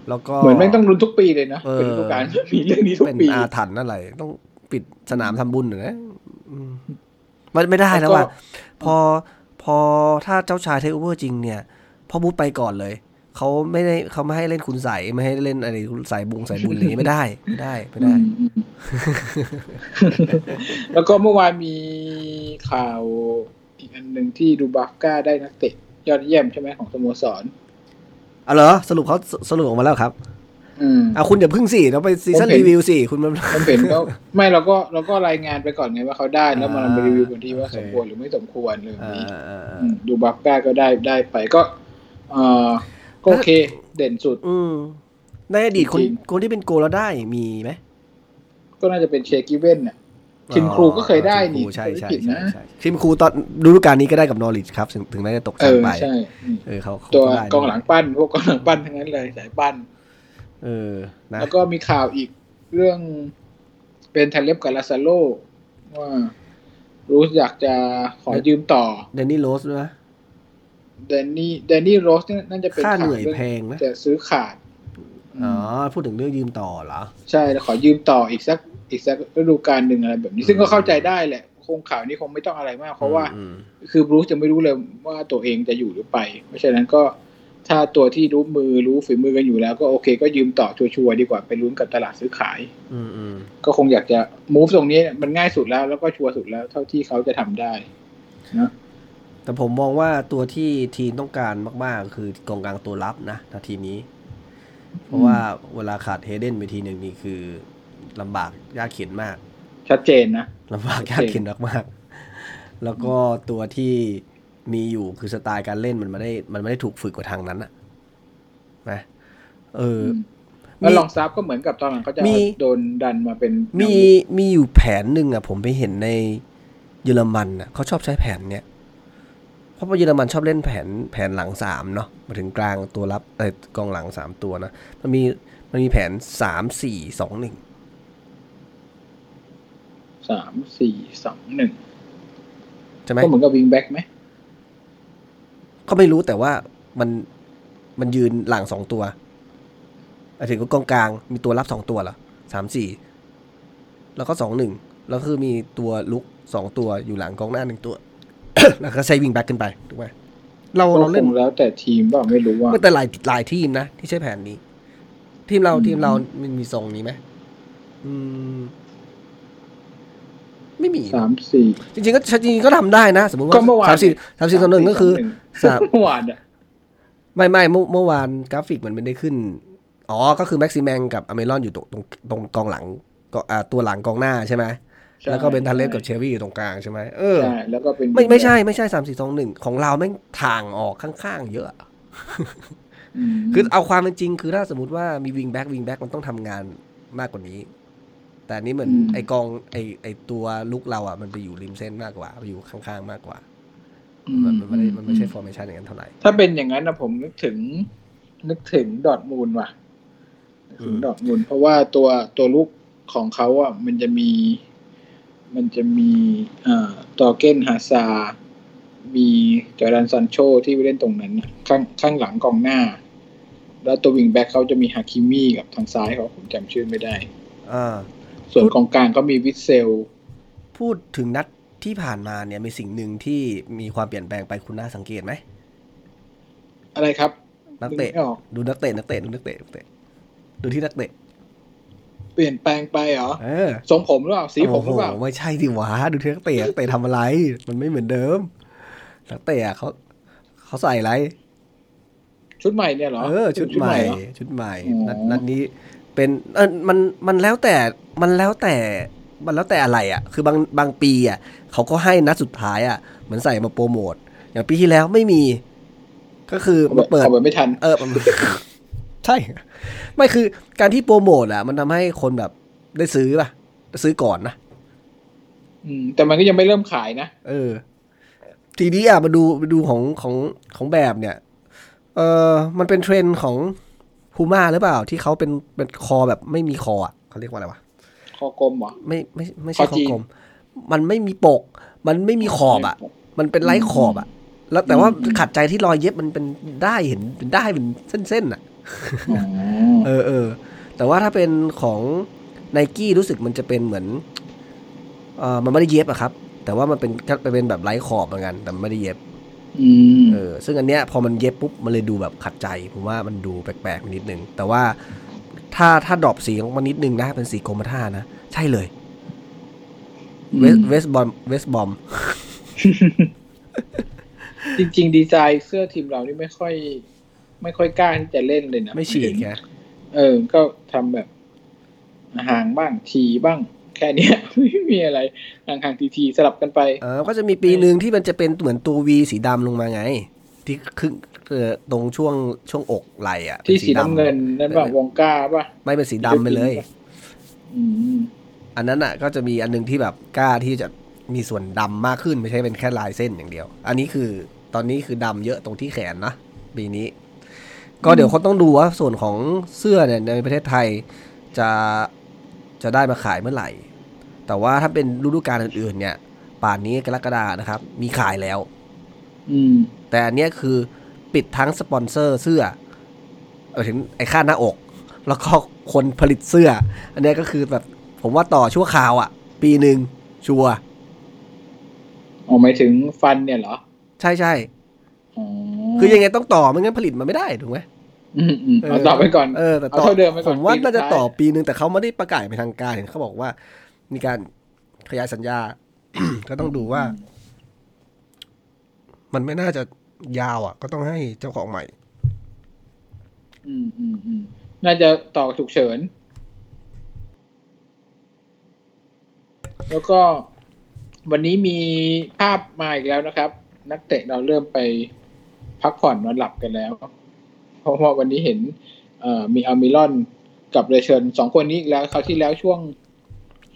แล้วก็เหมือนไม่งต้องรุนทุกปีเลยนะเออเป็นฤดูกาลมีเรื่องนี้ทุกเป็นปีอาถรรพ์อะไร ต้องปิดสนามทำบุญเหรอนะอืมมันไม่ได้แล้แล้ววก็ว่าพอพอถ้าเจ้าชายเทคโอเวอร์จริงเนี่ยพ่อบูธไปก่อนเลยเขาไม่ได้เขาไม่ให้เล่นคุณใสยไม่ให้เล่นอะไรสายบุงสายบุญอะไรอย่างงี้ไม่ได้ไม่ได้ไม่ได้อืมอืมแล้วก็เมื่อวานมีข่าวอีกอันหนึ่งที่ดูบัฟก้าได้นักเตะยอดเยี่ยมใช่ไหมของสโมสร เอาเหรอสรุปเขาสสรุปออกมาแล้วครับอืมเอาคุณอย่าพึ่งสิเราไปซีซั่นผมเห็นรีวิวสิคุณมันมันเป็นก็ไม่เราก็เราก็รายงานไปก่อนไงว่าเขาได้แล้วมาอ่ารีวิวกันที่ว่าโอเคสมควรหรือไม่สมควรเลยแบบอ่านี้อ่าอ่าอืมดูบัฟก้าก็ได้ได้ไปก็เออก็โอเค เด่นสุด อืมในอดีตคนจริงคนที่เป็นโกลแล้วได้มีไหมก็น่าจะเป็นเชกิเว่นน่ะ คิมครูก็เคยได้นี่คิมครูใช่ใช่ผิดใช่นะใช่คิมครูตอนฤดูกาลนี้ก็ได้กับนอริชครับ ถึงถึงแม้จะตกเอชั้นอไปใช่อืมเออเขาเขาตัวได้กองหลังปั้นพวกกองหลังปั้นทั้งนั้นเลยสายปั้น เออนะแล้วก็มีข่าวอีกเรื่องเป็นทาเล็บกับลาซาโลว่ารูสอยากจะขอยืมต่อเดนนี่โรสด้วยนะแดนนี่แดนนี่โรสเนี่ยน่าจะเป็นค่าเหข่าวนื่อยเรื่องแพงนะจะซื้อขาดอ๋อพูดถึงเรื่องยืมต่อเหรอ ใช่แล้วขอยืมต่ออีกสัก อีกสักฤดูกาลหนึ่งอะไรแบบนี้ซึ่งก็เข้าใจได้แหละ คงข่าวนี้คงไม่ต้องอะไรมาก เพราะว่าอืมคือบรูซจะไม่รู้เลยว่าตัวเองจะอยู่หรือไป เพราะฉะนั้นก็ถ้าตัวที่รู้มือรู้ฝีมือกันอยู่แล้ว ก็โอเค ก็ยืมต่อชัวร์ๆดีกว่าไปลุ้นกับตลาดซื้อขาย อืมอืมก็คงอยากจะ move ตรงนี้มันง่ายสุดแล้ว แล้วก็ชัวร์สุดแล้ว เท่าที่เขาจะทำได้นะแแต่ผมมองว่าตัวที่ทีมต้องการมาก ๆ คือกองกลางตัวรับนะนาทีนี้ เพราะว่าเวลาขาดเฮเดนไปทีหนึ่งนี่คือ ลำบากยากเข็นมาก ชัดเจนนะลำบากยากเข็นมากๆแล้วก็ตัวที่มีอยู่คือสไตล์การเล่นมันไม่ได้ มันไม่ได้ถูกฝึกกว่าทางนั้นอะนะเออแล้วลองซับก็เหมือนกับตอนหลังเขาจะมีโดนดันมาเป็นมีมีอยู่แผนหนึ่งอะ ผมไปเห็นในเยอรมันอะเขาชอบใช้แผนเนี้ยเพราะว่าเยอรมันชอบเล่นแผนแผนหลังสามเนาะมาถึงกลางตัวรับเออกองหลังสามตัวนะมันมีมันมีแผนสามสี่สองหนึ่ง สามสี่สองหนึ่งใช่ไหมก็เหมือนกับวิงแบ็กไหมก็ไม่รู้แต่ว่ามันมันยืนหลังสองตัวหมายถึงว่ากองกลางมีตัวรับสองตัวเหรอสามสี่แล้วก็สองหนึ่งแล้วคือมีตัวลุกสองตัวอยู่หลังกองหน้าหนึ่งตัวแล้วก็ใช้วิ่งแบ็กขึ้นไปถูกไหมเราก็เราคเล่นงแล้วแต่ทีมว่าไม่รู้ว่ามันแต่หลายหลายทีมนะที่ใช้แผนนี้ ทีมเราอืมทีมเรามันมีทรงนี้ไหมอืม ไม่มีสามสี่จริงๆก็จริงๆก็ทำได้นะ สมมติว่าก็เมื่อวานสามสิบสามสิบต่อหนึ่งก็คือสามเมื่อวานอะไม่ไม่เมื่อเมื่อวานกราฟิกมันไม่ได้ขึ้น อ๋อ ก็คือแม็กซิแมงกับอัลมิรอนอยู่ตรงตรงตรงกองหลังก็อ่าตัวหลังกองหน้าใช่ไหมใช่แล้วก็เป็นทันเลสกับเชลวี่อยู่ตรงกลางใช่ไหมเออใช่แล้วก็เป็นไม่ไม่ใช่ไม่ใช่สามสี่สองหนึ่งของเราแม่งทางออกข้างๆ เยอะอืมคือเอาความเป็นจริงคือถ้าสมมติว่ามีวิงแบ็กวิงแบ็กมันต้องทำงานมากกว่านี้ แต่อันนี้เหมือนไอกองไอไอตัวรุกเราอะมันไปอยู่ริมเส้นมากกว่าไปอยู่ข้างๆมากกว่า มันมันไม่ได้มันไม่ใช่ for mation อย่างนั้นเท่าไหร่ ถ้าเป็นอย่างนั้นนะผมนึกถึง นึกถึงดอร์ทมุนด์ว่ะนึกถึงอืมดอร์ทมุนด์เพราะว่าตัวตัวรุกของเขาอะมันจะมี มันจะมีเอ่อตอเกนฮาซา มีจอร์แดนซันโชที่ไปเล่นตรงนั้นน่ะข้างข้างหลังกองหน้า แล้วตัววิงแบ็คเขาจะมีฮาคิมี่กับทางซ้ายเขาผมจำชื่อไม่ได้ อ่า ส่วนกองกลางก็มีวิทเซล พูดถึงนัดที่ผ่านมาเนี่ยมีสิ่งหนึ่งที่มีความเปลี่ยนแปลงไปคุณน่าสังเกตไหม อะไรครับ นักเตะไม่ออกดูนักเตะนักเตะดูนักเตะนักเตะ ดูที่นักเตะ เปลี่ยนแปลงไปเหรอเออทรงผมหรือเปล่าสีผมหรือเปล่าโโไม่ใช่ดิวะดูที่นักเตะนักเตะทำอะไร มันไม่เหมือนเดิม นักเตะอะเขาเขาใส่อะไร ชุดใหม่เนี่ยเหรอเออชุดใหม่เหรอชุดใหม่อ๋อนัดนัดนี้ เป็นเออมันมันแล้วแต่มันแล้วแต่มันแล้วแต่อะไรอะ คือบางบางปีอะเขาก็ให้นัดสุดท้ายอะเหมือนใส่มาโปรโมทอย่างปีที่แล้วไม่มี ก็คือเอามาเปิดเอาแบบไม่ทัน เออมันใช่ ไม่คือการที่โปรโมทอะ มันทำให้คนแบบได้ซื้อป่ะได้ซื้อก่อนนะอืม แต่มันก็ยังไม่เริ่มขายนะเออ ทีนี้อะมาดูมาดูของของของแบบเนี่ย เออมันเป็นเทรนด์ของ พูม่าหรือเปล่าที่เขาเป็นเป็นคอแบบไม่มีคออะเขาเรียกว่าอะไรวะคอกลมเหรอไม่ไม่ไม่ใช่คอคอจีนกลม มันไม่มีปก มันไม่มีขอบอะ มันเป็นไร้ขอบอะ แล้วแต่ว่าอืมขัดใจที่รอยเย็บมันเป็นได้เห็นเป็นได้เป็นเส้นๆอะอ๋อเออเออแต่ว่าถ้าเป็นของไนกี้รู้สึกมันจะเป็นเหมือนเออมันไม่ได้เย็บอะครับ แต่ว่ามันเป็นเป็นแบบไร้ขอบเหมือนกัน แต่มันไม่ได้เย็บอืม เออซึ่งอันเนี้ยพอมันเย็บปุ๊บมันเลยดูแบบขัดใจ ผมว่ามันดูแปลกๆไปนิดนึง แต่ว่าถ้าถ้าดรอปสีลงมานิดนึงนะ เป็นสีกรมท่านะ ใช่เลยเวสเวสบอมเวสบอมจริง ๆ ดีไซน์เสื้อทีมเรานี่ไม่ค่อย ไม่ค่อยกล้าที่จะเล่นเลยนะ ไม่ฉีกไงเออ ก็ทำแบบห่างบ้างทีบ้าง แค่เนี้ยไม่มีอะไรห่างๆทีๆสลับกันไปเออก็จะมีปีหนึ่งที่มันจะเป็นเหมือนตัววีสีดำลงมาไง ที่ครึ่งเออตรงช่วงช่วงอกไหล่อะที่ป็สีน้ำเงินนั่นป่ะวงก้าป่ะไม่เป็นสีดำไปเลยอืมอันนั้นอะ ก็จะมีอันหนึงที่แบบกล้าที่จะมีส่วนดำมากขึ้นไม่ใช่เป็นแค่ลายเส้นอย่างเดียว อันนี้คือตอนนี้คือดำเยอะตรงที่แขนนะปีนี้ ก็เดี๋ยวเขาต้องดูว่าส่วนของเสื้อเนี่ยในประเทศไทยจะจะได้มาขายเมื่อไหร่ แต่ว่าถ้าเป็นฤดูกาลอื่นๆ เนี่ย ป่านนี้กรกฎานะครับ มีขายแล้ว อืม แต่อันเนี้ยคือปิดทั้งสปอนเซอร์เสื้อเออถึงไอ้ค่าหน้าอก แล้วก็คนผลิตเสื้อ อันเนี้ยก็คือแบบผมว่าต่อชั่วคราวอะ่ะ ปีหนึ่งชัวร์ออกหมายถึงฟันเนี่ยเหรอ ใช่ใช่อ๋อคือยังไงต้องต่อไม่งั้นผลิตมันไม่ได้ถูกไหมอืมอืมเอาต่อไปก่อนเออแต่เอาต่อเท่าเดิมไปก่ผอนมว่าปีสุดน่าจะท้ายต่อปีหนึ่งแต่เขาไม่ได้ประกาศเป็นทางการเห็นเขาบอกว่า มีการขยายสัญญา ก็ต้องดูว่า มันไม่น่าจะยาวอะ ก็ต้องให้เจ้าของใหม่ อืมอืมอืมน่าจะต่อฉุกเฉิน แล้วก็วันนี้มีภาพมาอีกแล้วนะครับ นักเตะเราเริ่มไปพักผ่อนนอนหลับกันแล้ว เพราะว่าวันนี้เห็นเอ่อมีอัลมิรอนกับเลอเชนสองคนนี้อีกแล้วคราวที่แล้วช่วง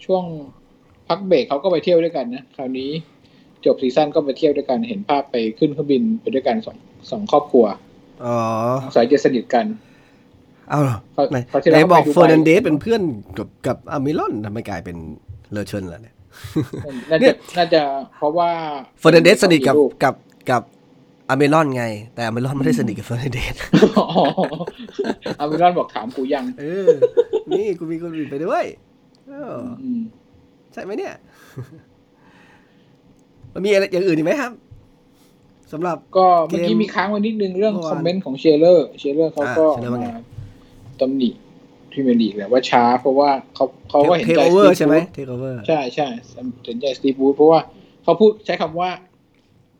ช่วงพักเบรกเขาก็ไปเที่ยวด้วยกันนะคราวนี้จบ season ก็ไปเที่ยวด้วยกันเห็นภาพไปขึ้นเครื่องบินไปด้วยกันสองสองครอบครัวอ๋อสงสัยจะสนิทกันเอาเหรอเขาไหนเขาที่ไหนแล้วบอกไปดูเฟอร์นันเดสไปเป็นเพื่อนกับกับอัลมิรอนทำไมกลายเป็นเลอเชนล่ะเนี่ยน่าจะเนี่ยน่าจะเพราะว่าเฟอร์นันเดสสนิทกับลูกกับกับอัลมิรอนไง แต่อัลมิรอนไม่ได้สนิทกับเฟอร์นันเดสอ๋ออัลมิรอนบอกถามกูยังเออนี่กูมีคนอื่นไปด้วยเอออืม ใช่ไหมเนี่ย มันมีอะไรอย่างอื่นอีกไหมครับสำหรับก็เมื่อกี้เกมมีค้างไว้นิดนึงเรื่องเมื่อวานคอมเมนต์ของเชียเรอร์ เชียเรอร์เขาก็อ่า Shearer ว่าไงมาตำหนิพรีเมียร์ลีกแหละว่าช้าเพราะว่าเขาเขาก็เห็นเทคใจโอเวอ Steve ร์ใช่ไหม Bruce เทคโอเวอร์ใช่ใช่เห็นใจสตีฟ บรูซเพราะว่าเขาพูดใช้คำว่า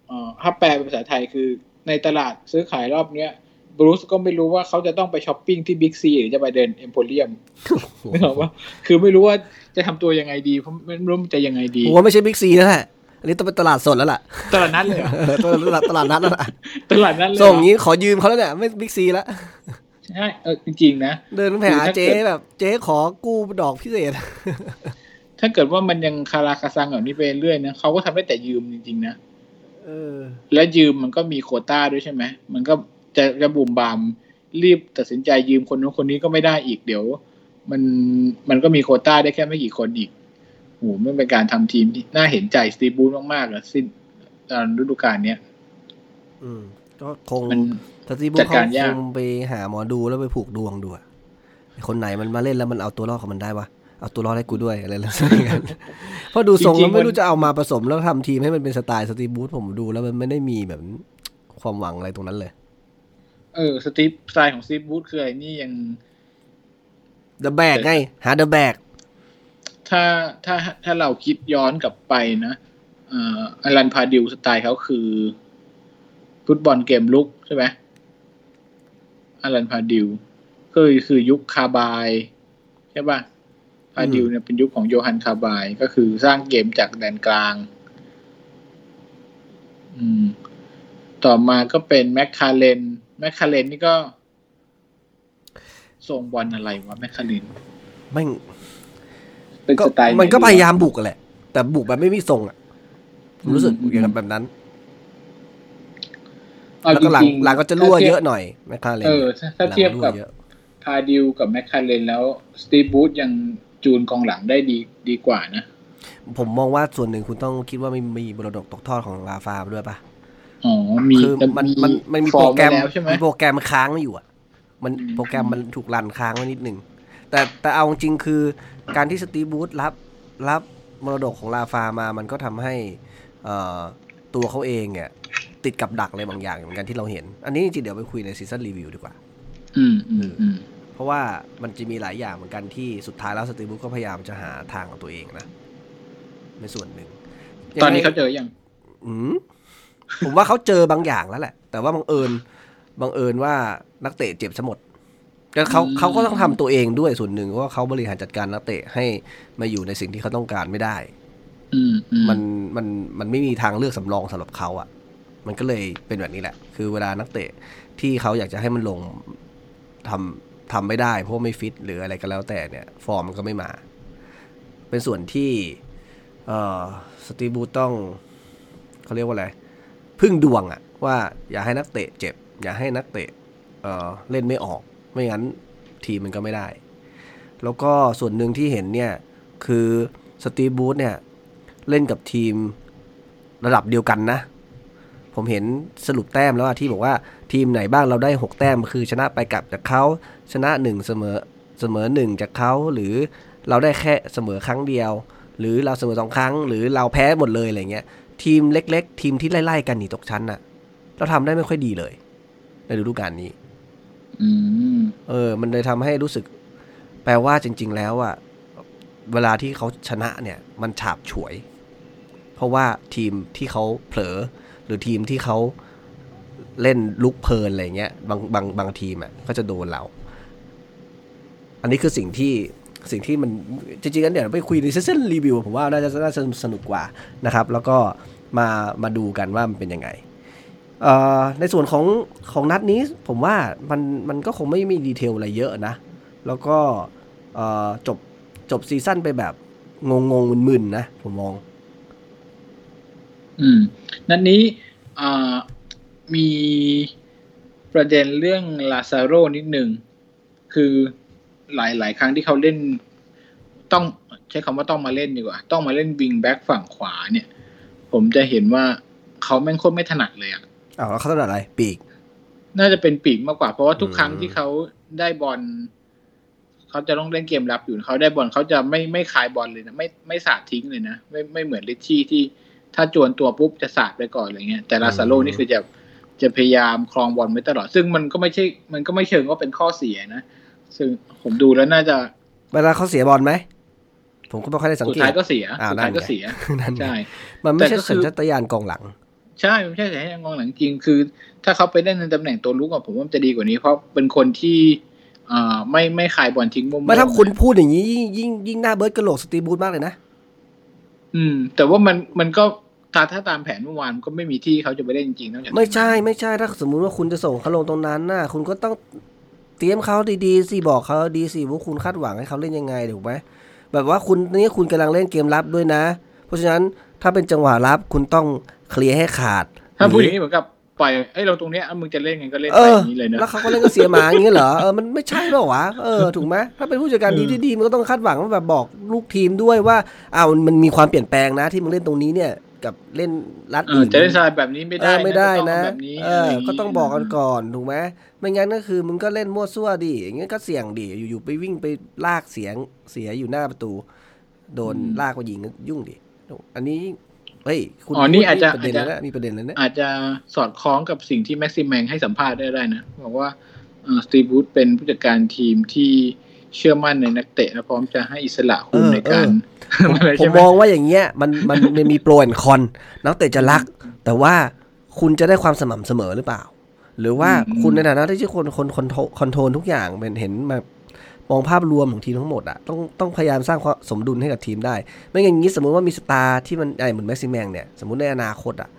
เอ่อถ้าแปลเป็นภาษาไทยคือในตลาดซื้อขายรอบเนี้ย บรูซก็ไม่รู้ว่าเขาจะต้องไปช้อปปิ้งที่บิ๊กซีหรือจะไปเดินเอ็มโพเรียมนึกออกว่าคือไม่รู้ว่าจะทำตัวยังไงดีเพราะไม่รู้มันจะยังไงดีผมว่าไม่ใช่บิ๊กซีแล้วแหละอันนี้ต้องเป็นตลาดสดแล้วล่ะ ตลาดนัดเลยเหรอเออตลาดตลาดนัดแล้วล่ะตลาดนัดเลยเหรอส่งอย่างนี้ขอยืมเขาแล้วเนี่ยไม่บิ๊กซีแล้วใช่เออจริงๆนะ เดินไปหาคือถ้าเจ๊เกิดแบบ เจ๊ขอกู้ดอกพิเศษ ถ้าเกิดว่ามันยังคาราคาซังแบบนี้ไปเรื่อยนะเขาก็ทำได้แต่ยืมจริงๆนะเออ และยืมมันก็มีโควต้าด้วยใช่ไหมมันก็ จะจะบุ่มบาม รีบตัดสินใจยืมคนนู้นคนนี้ก็ไม่ได้อีกเดี๋ยว มันมันก็มีโควต้าได้แค่ไม่กี่คนอีกโหมันเป็นการทำทีมที่น่าเห็นใจสตีบูธมากๆเลยสิ้นตอนฤดูกาลเนี้ยอืม ก็คงมันสตีบูจัดเขาการยากคงไปหาหมอดูแล้วไปผูกดวงดูอะไอ้คนไหนมันมาเล่นแล้วมันเอาตัวรอดของมันได้วะเอาตัวรอดให้กูด้วยอะไรแล้วอย่างนั้นเพราะดูทรงแล้วไม่รู้จะเอามาผสมแล้วทำทีมให้มันเป็นสไตล์สตีบูธผมดูแล้วมันไม่ได้มีแบบความหวังอะไรตรงนั้นเลย เออสตีฟสไตล์ของสตีฟบูธคืออะไรนี่ยังเดอะแบกไงหาเดอะแบกถ้าถ้าถ้าเราคิดย้อนกลับไปนะเอ่ออลันพาดิวสไตล์เขาคือ ฟุตบอลเกมรุกใช่ไหมอลันพาดิวคือคือยุคคาบายใช่ป่ะพาดิวเนี่ยเป็นยุคของโยฮันคาบายก็คือสร้างเกมจากแดนกลาง อืม ต่อมาก็เป็นแมคคลาเรน แมคคลาเรนนี่ก็ส่งบอลอะไรวะแมคคาเลนแม่งเป็นก็สไตล์ไหมันก็ดีวะพยายามบุกอะแหละ แต่บุกแบบไม่มีทรงอะผมรู้สึกอืมอย่างนั้นแบบนั้นเอาแล้วจก็หลังริงๆหลังก็จะรั่วถ้าทีบเยอะหน่อยแมคคาเรนเออถ้าถ้าเทียบกับหลังรั่วเยอะพาดิวกับแมคคาเรนแล้วสตี e บูธยังจูนกองหลังได้ดีดีกว่านะ ผมมองว่าส่วนหนึ่งคุณต้องคิดว่ามีมีบรดกตกทอดของลาฟาด้วยปะ อ๋อมีคือมันมันมันมีฟอโปรแกรมไว้แล้วใช่ไหมมีโปรแกรมค้างไว้อยู่อะมันอืมโปรแกรมมันถูก run ค้างไว้นิดหนึ่งแต่แต่เอาจริงๆคือการที่สตีฟ บรูซรับรับมรดกของราฟามา มันก็ทำให้เอ่อตัวเขาเองเนี่ยติดกับดักอะไรบางอย่างเหมือนกันที่เราเห็น อันนี้จริงๆเดี๋ยวไปคุยใน season review ดีกว่าอืมอืมอืมเพราะว่ามันจะมีหลายอย่างเหมือนกันที่สุดท้ายแล้วสตีฟ บรูซก็พยายามจะหาทางของตัวเองนะในส่วนหนึ่ง ตอนนี้ยังไงเขาเจอยังอืม ผมว่าเขาเจอบางอย่างแล้วแหละ แต่ว่าบังเอิญบังเอิญว่านักเตะเจ็บซะหมดแต่เขาอืมเขาก็ต้องทำตัวเองด้วยส่วนหนึ่งเพราะว่าเขาบริหารจัดการนักเตะให้มาอยู่ในสิ่งที่เขาต้องการไม่ได้อืมอืมมันมันมันไม่มีทางเลือกสำรองสำหรับเขาอะ่ะ มันก็เลยเป็นแบบนี้แหละ คือเวลานักเตะที่เขาอยากจะให้มันลงทำทำไม่ได้ เพราะว่าไม่ฟิตหรืออะไรก็แล้วแต่เนี่ย ฟอร์มมันก็ไม่มา เป็นส่วนที่ เอ่อสตีบูธต้องเขาเรียกว่าอะไร พึ่งดวงอะว่าอย่าให้นักเตะเจ็บ อย่าให้นักเตะเออเล่นไม่ออก ไม่งั้นทีมมันก็ไม่ได้ แล้วก็ส่วนหนึ่งที่เห็นเนี่ย คือสตีบูธเนี่ยเล่นกับทีมระดับเดียวกันนะ ผมเห็นสรุปแต้มแล้วที่บอกว่าทีมไหนบ้างเราได้ 6 แต้มคือชนะไปกับจากเขาชนะ 1 เสมอเสมอ 1 จากเขาหรือเราได้แค่เสมอครั้งเดียว หรือเราเสมอสองครั้ง หรือเราแพ้หมดเลยอะไรเงี้ย ทีมเล็ก ๆ ทีมที่ไล่ๆกันหนีตกชั้นน่ะ เราทำได้ไม่ค่อยดีเลย ในฤดูกาลนี้อืมเออ มันเลยทำให้รู้สึก แปลว่าจริง ๆ แล้วอะเวลาที่เขาชนะเนี่ย มันฉาบฉวย เพราะว่าทีมที่เขาเผลอ หรือทีมที่เขาเล่นรุกเพลินอะไรเงี้ยบางบางบางทีมอะก็จะโดนเรา อันนี้คือสิ่งที่ สิ่งที่มันจริงๆแล้วเดี๋ยวไปคุยใน season review ผมว่าน่าจะน่าจะสนุกกว่านะครับ แล้วก็มามาดูกันว่ามันเป็นยังไงในส่วนของของนัดนี้ผมว่ามันมันก็คงไม่มี detail อะไรเยอะนะ แล้วก็จบจบ season ไปแบบงงงมึนๆนะผมมอง อืม นัดนี้มีประเด็นเรื่องลาซาโรนิดหนึ่ง คือ หลายหลายครั้งที่เขาเล่น ต้องใช้คำว่าต้องมาเล่นดีกว่า ต้องมาเล่นวิงแบ็กฝั่งขวาเนี่ย ผมจะเห็นว่าเขาแม่งโคตรไม่ถนัดเลยอะอ้าวแล้วเขาถนัดอะไร ปีก น่าจะเป็นปีกมากกว่า เพราะว่าทุกครั้งอืมที่เขาได้บอลเขาจะต้องเล่นเกมรับอยู่เขาได้บอลเขาจะไม่ไม่คายบอลเลยนะไม่ไม่สาดทิ้งเลยนะไม่ไม่เหมือนริชชี่ที่ถ้าจวนตัวปุ๊บจะสาดไปก่อนอะไรเงี้ยแต่ลาซาโลนี่คือจะจะพยายามครองบอลไว้ตลอด ซึ่งมันก็ไม่ใช่ มันก็ไม่เชิงว่าเป็นข้อเสียนะ ซึ่งผมดูแล้วน่าจะเวลาเขาเสียบอลไหมผมก็ไม่ค่อยได้สังสุดเกตท้ายก็เสียอ้าวสุดท้ายก็นั่นไงเสียนั่นไงใช่มันไม่ใช่แต่ก็คืสัอญชาตญาณกองหลัง ใช่ไม่ใช่แต่ให้กองหลังจริง คือ ถ้าเขาไปเล่นในตำแหน่งตัวลุกอะผมว่ามันจะดีกว่านี้เพราะเป็นคนที่อ่าไม่ไม่ขายบอลทิ้งมุมไม่ถ้าคุณพูดอย่างนี้ยิ่งยิ่งยิ่งหน้าเบิร์ดกระโหลกสตีบูธมากเลยนะอืม แต่ว่ามันมันก็ถ้าถ้าตามแผนเมื่อวานก็ไม่มีที่เขาจะไปเล่นจริงๆนอกจากไม่ใช่ไม่ใช่ถ้าสมมุติว่าคุณจะส่งเขาลงตรงนั้นน่ะ คุณก็ต้อง เตรียมเขาดีๆสิบอกเขาดีสิว่าคุณคาดหวังให้เขาเล่นยังไงถูกไหมแบบว่าคุณนี่คุณกำลังเล่นเกมรับด้วยนะ เพราะฉะนั้นถ้าเป็นจังหวะรับคุณต้องเคลียร์ให้ขาด ถ้าพูดอย่างหรืนี้เหมือนกับปล่อยเอ้ยเราตรงเนี้ยอะมึงจะเล่นไงก็เล่นเอไปออย่างนี้เลยนะแล้วเขาก็เล่นก็เสียหมาอย่างเงี้ยเหรอเออมันไม่ใช่หรอวะเออถูกไหมถ้าเป็นผู้จัดการทีมที่ดีมันก็ต้องคาดหวังว่าแบบบอกลูกทีมด้วยว่าอ้าวมันมีความเปลี่ยนแปลงนะที่มึงเล่นตรงนี้เนี่ย กับเล่นรัดเอออื่นจะเล่นสไตล์แบบนี้ไม่ได้เออไม่ได้นะต้องแบบนี้เออก็ต้องบอกกันก่อนถูกไหมไม่งั้นก็คือมึงก็เล่นมั่วซั่วดิอย่างงี้ก็เสี่ยงดิอยู่ๆไปวิ่งไปลากเสียงเสียอยู่หน้าประตู โดนลากไปยิงก็ยุ่งดิอันนี้เฮ้ยคุณอ๋อนี่อาจจะมีประเด็นแล้วนะมีประเด็นแล้วนะอาจจะสอดคล้องกับสิ่งที่แม็กซิมแมงให้สัมภาษณ์ได้ได้นะบอกว่าสตีฟ บรูซเป็นผู้จัดการทีมที่ เชื่อมั่นในนักเตะและพร้อมจะให้อิสระคุณในการอะไรผมใช่ไหมมองว่าอย่างเงี้ยมันมันมันมี pro and con นักเตะจะรัก แต่ว่าคุณจะได้ความสม่ำเสมอหรือเปล่า หรือว่าคุณในฐานะที่คนคนคน control ทุกอย่างเป็นเห็นแบบมองภาพรวมของทีมทั้งหมดอะต้องต้องพยายามสร้างความสมดุลให้กับทีมได้ ไม่อย่างนี้สมมุติว่ามี star ที่มันใหญ่เหมือนแม็กซิแมงเนี่ยสมมติในอนาคตอะ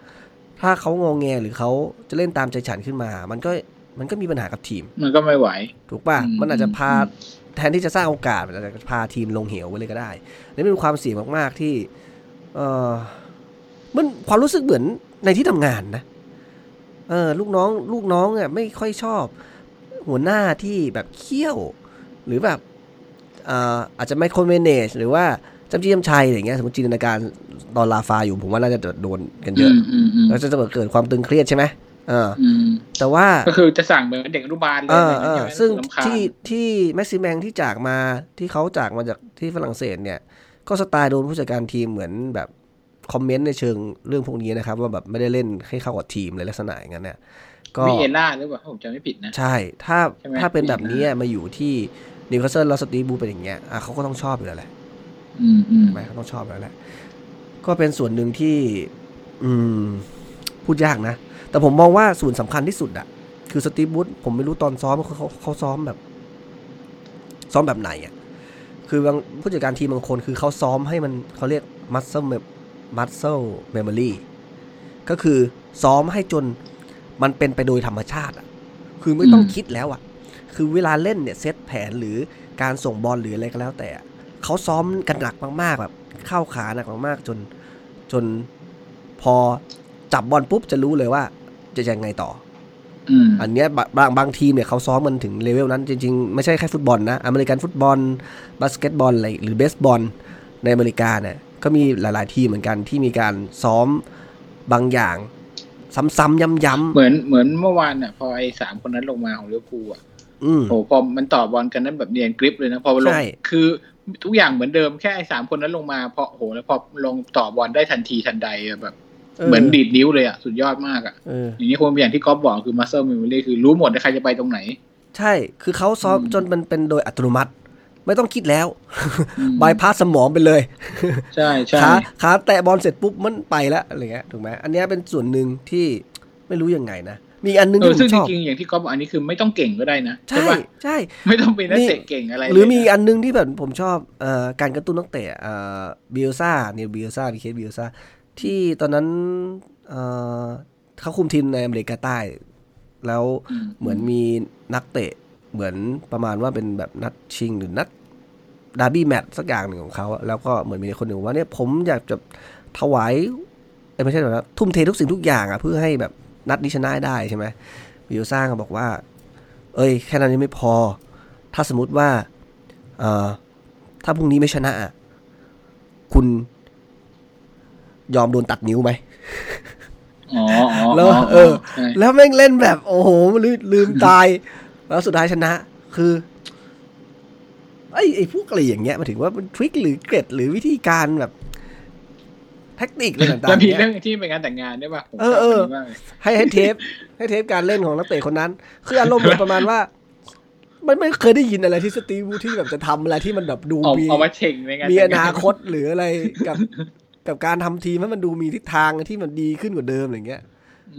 ถ้าเขางองแงหรือเขาจะเล่นตามใจฉันขึ้นมา มันก็มันก็มีปัญหากับทีม มันก็ไม่ไหว ถูกป่ะอืมมันอาจจะพาอืม แทนที่จะสร้างโอกาสมันอาจจะพาทีมลงเหวไปเลยก็ได้นี่เป็นความเสี่ยงมากๆที่เออมันความรู้สึกเหมือนในที่ทำงานนะเออลูกน้องลูกน้องเนี่ยไม่ค่อยชอบ หัวหน้าที่แบบเขี้ยวหรือแบบเอ่ออาจจะไม่คอนเมเนจหรือว่าจำจี้จำชัยอะไรเงี้ยสมมติจินตนาการตอนลาฟาอยู่ผมว่าน่าจะโดนกันเยอะมอืมอืมแล้วจะเกิดความตึงเครียดใช่ไหม เอออืมแต่ว่าก็คือจะสั่งเหมือนเด็กอนุบาลเลยเอออะไรเออย่างอเงี้ยซึ่งรำคาญที่ที่แม็กซิแมงที่จากมาที่เขาจากมาจากที่ฝรั่งเศสเนี่ย ก็สไตล์โดนผู้จัดการทีมเหมือนแบบคอมเมนต์ในเชิงเรื่องพวกนี้นะครับ ว่าแบบไม่ได้เล่นให้เข้ากับทีมเลยลักษณะอย่างนั้นเนี่ยก็มีเอล่าหรือเปล่าถ้าผมจำไม่ผิดนะ ใช่ ถ้าใช่ไหมถ้าเป็นแบบนี้มีนะมาอยู่ที่นิวคาสเซิลแล้วสตีฟ บรูซเป็นอย่างเงี้ยอะเขาก็ต้องชอบอยู่แล้วแหละอืมอืมถูกไหมเขาต้องชอบอยู่แล้วแหละก็เป็นส่วนหนึ่งที่ อืม พูดยากนะ แต่ผมมองว่าส่วนสำคัญที่สุดอะคือสตีฟ บรูซผมไม่รู้ตอนซ้อมเขาเขาเขาซ้อมแบบ ซ้อมแบบไหนอะคือบางผู้จัดการทีมบางคนคือเขาซ้อมให้มันเขาเรียก muscle mem- muscle memory ก็คือซ้อมให้จนมันเป็นไปโดยธรรมชาติอะคือไม่ต้องคิดแล้วอะคือเวลาเล่นเนี่ยเซตแผนหรือการส่งบอลหรืออะไรก็แล้ว แต่เขาซ้อมกันหนักมากๆแบบเข้าขาหนักมากๆจนจนพอจับบอลปุ๊บจะรู้เลยว่า จะยังไงต่ออืมอันเนี้ยบะบางบางทีมเนี่ยเขาซ้อมมันถึงเลเวลนั้นจริงๆ ไม่ใช่แค่ฟุตบอลนะ อเมริกันฟุตบอลบาสเกตบอลอะไรหรือเบสบอลในอเมริกาเนี่ยก็มีหลาย ๆ ทีมเหมือนกันที่มีการซ้อมบางอย่าง ซ้ำๆย้ำเหมือนเหมือนเมื่อวานอะ พอไอ้สามคนนั้นลงมาของลิเวอร์พูลอะๆอืมโหพอมันต่อบอลกันนั้นแบบเนียนกริบเลยนะพอลงใช่คือทุกอย่างเหมือนเดิมแค่ไอ้สามคนนั้นลงมาพอโหแล้วพอลงต่อบอลได้ทันทีทันใดอะแบบ เหมือนดีดนิ้วเลยอะ สุดยอดมากอะเอออย่างนี้คงเป็นอย่างที่ก๊อฟบอกคือ muscle memory คือรู้หมดว่าใครจะไปตรงไหน ใช่ คือเขาซ้อมอืมจนมันเป็นโดยอัตโนมัติ ไม่ต้องคิดแล้วอืมบายพาสสมองไปเลย ใช่ใช่ขาขาแตะบอลเสร็จปุ๊บมันไปแล้วอะไรเงี้ยถูกไหมอันเนี้ยเป็นส่วนหนึ่งที่ไม่รู้ยังไงนะมีอีกอันหนึงเอที่อผซึ่งมจชอบริงๆอย่างที่ก๊อฟบอกอันนี้คือไม่ต้องเก่งก็ได้นะใช่ปะใช่ไม่ต้องเป็นนักนี่เตะเก่งอะไร หรือมีเลยนะอันหนึงที่แบบผมชอบเอ่อการกระตุ้นนักเตะเอ่อบิลซ่าเนี่ยบิลซ่าดิเคสบิลซ่า ที่ตอนนั้นเอ่อเขาคุมทีมในอเมริกาใต้ แล้วอืมเหมือนมีนักเตะเหมือนประมาณว่าเป็นแบบนัดชิงหรือนัดดาร์บี้แมตช์สักอย่างหนึ่งของเขาอะแล้วก็เหมือนมีคนหนึ่งบอกว่าเนี่ยผมอยากจะถวายเอ้ยไม่ใช่แบบนะทุ่มเททุกสิ่งทุกอย่างอะเพื่อให้แบบนัดนี้ชนะให้ได้ใช่ไหมบิลซ่าก็บอกว่า เอ้ย แค่นั้นยังไม่พอ ถ้าสมมติว่า เอ่อ ถ้าพรุ่งนี้ไม่ชนะอะคุณ ยอมโดนตัดนิ้วไหมอ๋ออ๋อแล้วเออใช่แล้วแม่งเล่นแบบ โอ้โหลืมลืมตาย แล้วสุดท้ายชนะ คือไอ้ไอ้พวกอะไรอย่างเงี้ยมาถึงว่ามันทริคหรือเกร็ดหรือวิธีการแบบแทคนิคอะไรต่างแล้วๆมีเนี่ยเรื่องที่เป็นงานแต่งงานด้วยป่ะผมเอชออบเออนนี้มากเลยให้ให้เทป ให้เทปการเล่นของนักเตะคนนั้น คืออารมณ์เหมือนประมาณว่า มันไม่เคยได้ยินอะไรที่สตีฟวูดที่แบบจะทำอะไรที่มันแบบดูเอามีเอามาเช่งในงานมีแต่องงนาคตหรืออะไรกับ กับการทำทีมให้มันดูมีทิศทางที่มันดีขึ้นกว่าเดิมอะไรเงี้ย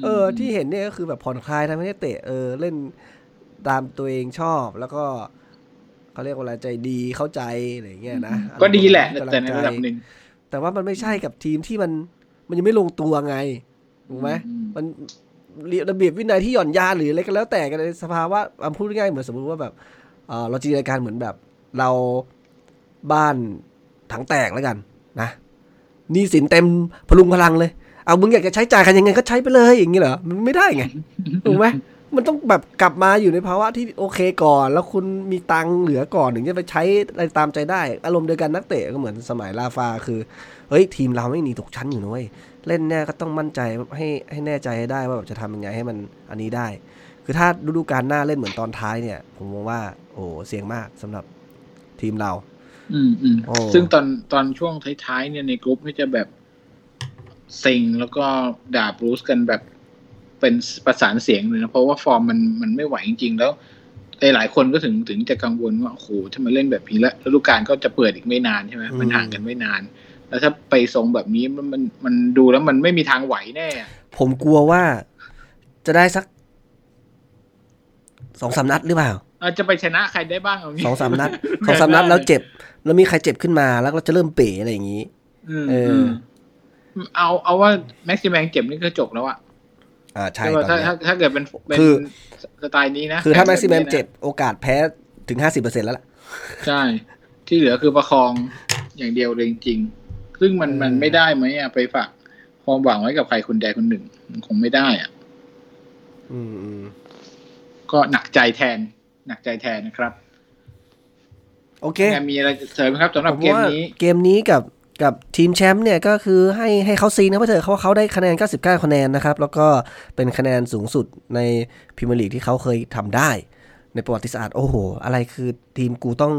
เออ ที่เห็นเนี่ยก็คือแบบผ่อนคลายทำให้นักเตะเออเล่นตามตัวเองชอบแล้วก็เขาเรียกว่าอะไรใจดีเข้าใจอะไรอย่างเงี้ยนะก็ดีแหละกำงแต่ในใจระดับหนึ่งแต่ว่ามันไม่ใช่กับทีมที่มันมันยังไม่ลงตัวไงถูกไหมอืมมันระเบียบวินัยที่หย่อนยานหรืออะไรก็แล้วแต่กันในสภาวะอะพูดง่ายๆเหมือนสมมติว่าแบบเออเราจินตนาการเหมือนแบบ เราบ้านถังแตกแล้วกัน นะห นี่สินเต็มพลุงพลังเลย เอามึงอยากจะใช้จ่ายกันยังไงก็ใช้ไปเลยอย่างนี้เหรอ มันไม่ได้ไง ถูกไหมมันต้องแบบกลับมาอยู่ในภาวะที่โอเคก่อน แล้วคุณมีตังเหลือก่อนถึงจะไปใช้อะไรตามใจได้ อารมณ์เดียวกันนักเตะก็เหมือนสมัยลาฟาคือเฮ้ยทีมเราไม่หนีตกชั้นอยู่นะเว้ยเล่นเนี่ยก็ต้องมั่นใจให้ให้แน่ใจให้ได้ว่าแบบจะทำยังไงให้มันอันนี้ได้ คือถ้าฤดูกาลหน้าเล่นเหมือนตอนท้ายเนี่ย ผมมองว่าโอ้เสี่ยงมากสำหรับทีมเรา อืมอืมโอ้ซึ่งตอนตอนช่วงท้ายๆเนี่ยในกรุ๊ปนี่จะแบบเซ็งแล้วก็ด่าบรูซกันแบบเป็นประสานเสียงเลยนะ เพราะว่าฟอร์มมันมันไม่ไหวจริงๆ แล้วหลายๆคนก็ถึงถึงจะกังวลว่าโอ้โหถ้ามาเล่นแบบนี้แล้วฤดูกาลก็จะเปิดอีกไม่นานใช่ไหมมันห่างกันไม่นาน แล้วถ้าไปทรงแบบนี้มันมันมันดูแล้วมันไม่มีทางไหวแน่ ผมกลัวว่าจะได้สักสองสามนัดหรือเปล่า อาจจะไปชนะใครได้บ้างเอางี้สองสามนัดสองสามนัดแล้วเจ็บ แล้วมีใครเจ็บขึ้นมาแล้วก็จะเริ่มเป๋อะไรอย่างนี้อืมเอออืมเอาเอาว่าแม็กซิแมงเจ็บนี่ก็จบแล้วอะอ่าใช่ใช่ตป่ะอนถ้าเนี้ยถ้าถ้าเกิดเป็นเป็นคือสไตล์นี้นะ คือถ้าแม็กซิบบแมนี้มนะเจ็บโอกาสแพ้ถึงห้าสิบเปอร์เซ็นแล้วล่ะ ใช่ ที่เหลือคือประคองอย่างเดียวเลยจริงๆซึ่งมันเออมันไม่ได้ไหมอะไปฝากความหวังไว้กับใครคนใดคนหนึ่งมันคงไม่ได้อะอืมอืมก็หนักใจแทน หนักใจแทนนะครับ โอเคยังมีอะไรจะเสริมไหมครับสำหรับผมเกมว่านี้ เกมนี้กับกับทีมแชมป์เนี่ยก็คือให้ให้เขาซีนะเพราะเถอะเขาเขาได้คะแนน 99 คะแนนนะครับ แล้วก็เป็นคะแนนสูงสุดในพรีเมียร์ลีกที่เขาเคยทำได้ ในประวัติศาสตร์โอ้โห อะไรคือทีมกูต้อง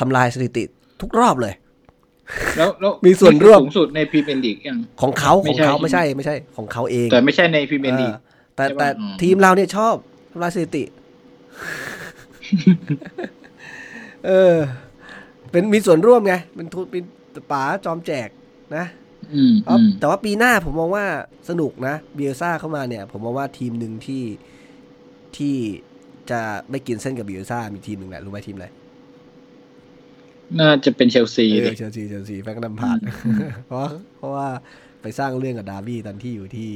ทำลายสถิติทุกรอบเลย แล้วแล้วมีส่วนร่วมสูงสุดในพรีเมียร์ลีกยังของเขาไม่ของใช่เขาใช่ไม่ไหมใช่ไม่ใช่ของเขาเอง แต่ไม่ใช่ในพรีเมียร์ลีกเออแต่ใช่ปะแต่อืมทีมเราเนี่ยชอบทำลายสถิติ เออ เป็นมีส่วนร่วมไงเป็นทุนเป็นป๋าจอมแจกนะอืมครับอืมแต่ว่าปีหน้าผมมองว่าสนุกนะเบียซ่าเข้ามาเนี่ย ผมมองว่าทีมหนึ่งที่ที่จะไม่กินเส้นกับเบียซ่ามีทีมหนึ่งแหละ รู้ไหมทีมอะไรน่าจะเป็นเชลซีเอเลอยเชลซีเชลซีแฟรงค์แลมพาร์ดเพราะเพราะว่าไปสร้างเรื่องกับดาร์บี้ตอนที่อยู่ที่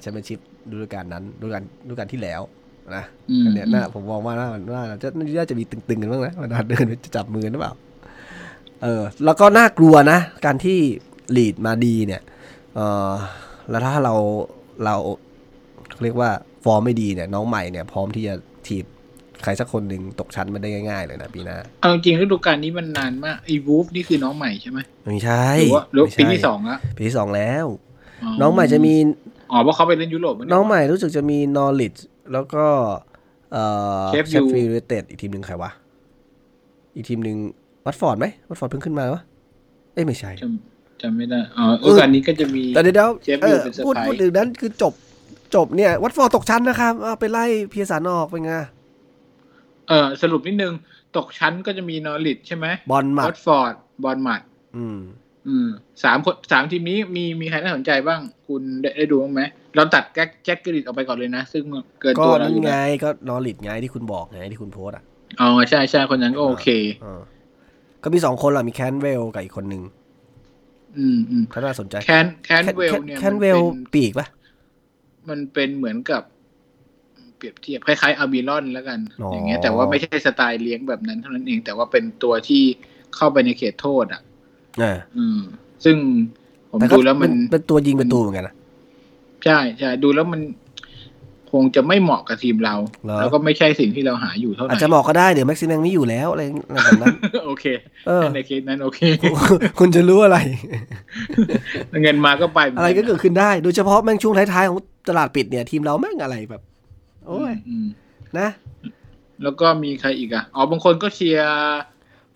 แชมเปี้ยนชิพฤดูกาลนั้นฤดูกาลฤดูกาลที่แล้ว นะอืมอันเนี้ยน่าผมมองว่าน่าน่าจะน่าจะมีตึงๆกันบ้างนะเวลาเดินจะจับมือหรือเปล่าเออแล้วก็น่ากลัวนะ การที่ลีดมาดีเนี่ยเออแล้วถ้าเราเราเขาเรียกว่าฟอร์มไม่ดีเนี่ย น้องใหม่เนี่ยพร้อมที่จะถีบใครสักคนหนึ่งตกชั้นมาได้ง่ายๆเลยนะปีหน้า เอาจริงๆฤดูกาลนี้มันนานมากไอ้วูฟนี่คือน้องใหม่ใช่ไหมไม่ใช่หรือว่าหรือไม่ใช่ปีที่สองละปีที่สองแล้ว น้องใหม่จะมีอ๋อเพราะเขาไปเล่นยุโรปะเยน้องใหม่รู้สึกจะมีนอริ g แล้วก็เอ่อ Sheffield เชฟฟิลด์ยูไนเต็ดอีกทีมหนึ่งใครวะ อีกทีมหนึ่งวัตฟอร์ดไหมวัตฟอร์ดเพิ่งขึ้นมาวะเอ้ยไม่ใช่จำจำไม่ได้อ๋อฤดูกาลนี้ก็จะมีแต่เดี๋ยวเดี๋ยวเชฟเอฟิลอด์เป็นเซอร์พูดไพรพูดส์ถึงนั้นคือจบจบเนี่ย วัตฟอร์ดตกชั้นนะครับเอาไปไล่เพียสานออกไปไงเออสรุปนิดนึง ตกชั้นก็จะมีนอริทใช่ไหมบอลหมัวดอตฟอร์ดบอลมัดอืม อืมสามคนสามทีมนี้มีมีใครน่าสนใจบ้าง คุณได้ได้ดูบ้างไหม เราตัดแจ็คแจ็คกริดออกไปก่อนเลยนะ ซึ่งเกินก็ตัวเรานั่อนยู่ไงนะก็นอริดไงที่คุณบอกไงที่คุณโพสต์อะอ๋อใช่ใช่คนนั้นก็โอเคเออก็มีสองคนแหละมีแคนเวลกับอีกคนหนึ่งอืมอืมถ้าน่าสนใจแคนแคนเวลเนี่ยแคนเวลมันเป็นปีกปะมันเป็นเหมือนกับเปรียบเทียบคล้ายๆอาบิลอนแล้วกันอ๋อออย่างเงี้ยแต่ว่าไม่ใช่สไตล์เลี้ยงแบบนั้นเท่านั้นเอง แต่ว่าเป็นตัวที่เข้าไปในเขตโทษอะเอออืม ซึ่งผมแต่ก็ดูแล้วมันเป็นเป็นตัวยิงประตูเหมือนกันนะ ใช่ใช่ดูแล้วมันคงจะไม่เหมาะกับทีมเราเหรอแล้วก็ไม่ใช่สิ่งที่เราหาอยู่เท่าไหอาจร่จะบอกก็ได้เดี๋ยวแม็กซิมแมงไม่อยู่แล้วอะไรแบบนั้นโอเคเออในเคสนั้นโอเค คุณจะรู้อะไร เงินมาก็ไป อะไรก็เกิดขึ้นได้ โดยเฉพาะแม่งช่วงท้ายๆของตลาดปิดเนี่ย ทีมเราแม่งอะไรแบบ โอ้ยอืมนะ แล้วก็มีใครอีกอะอ๋อบางคนก็เชียร์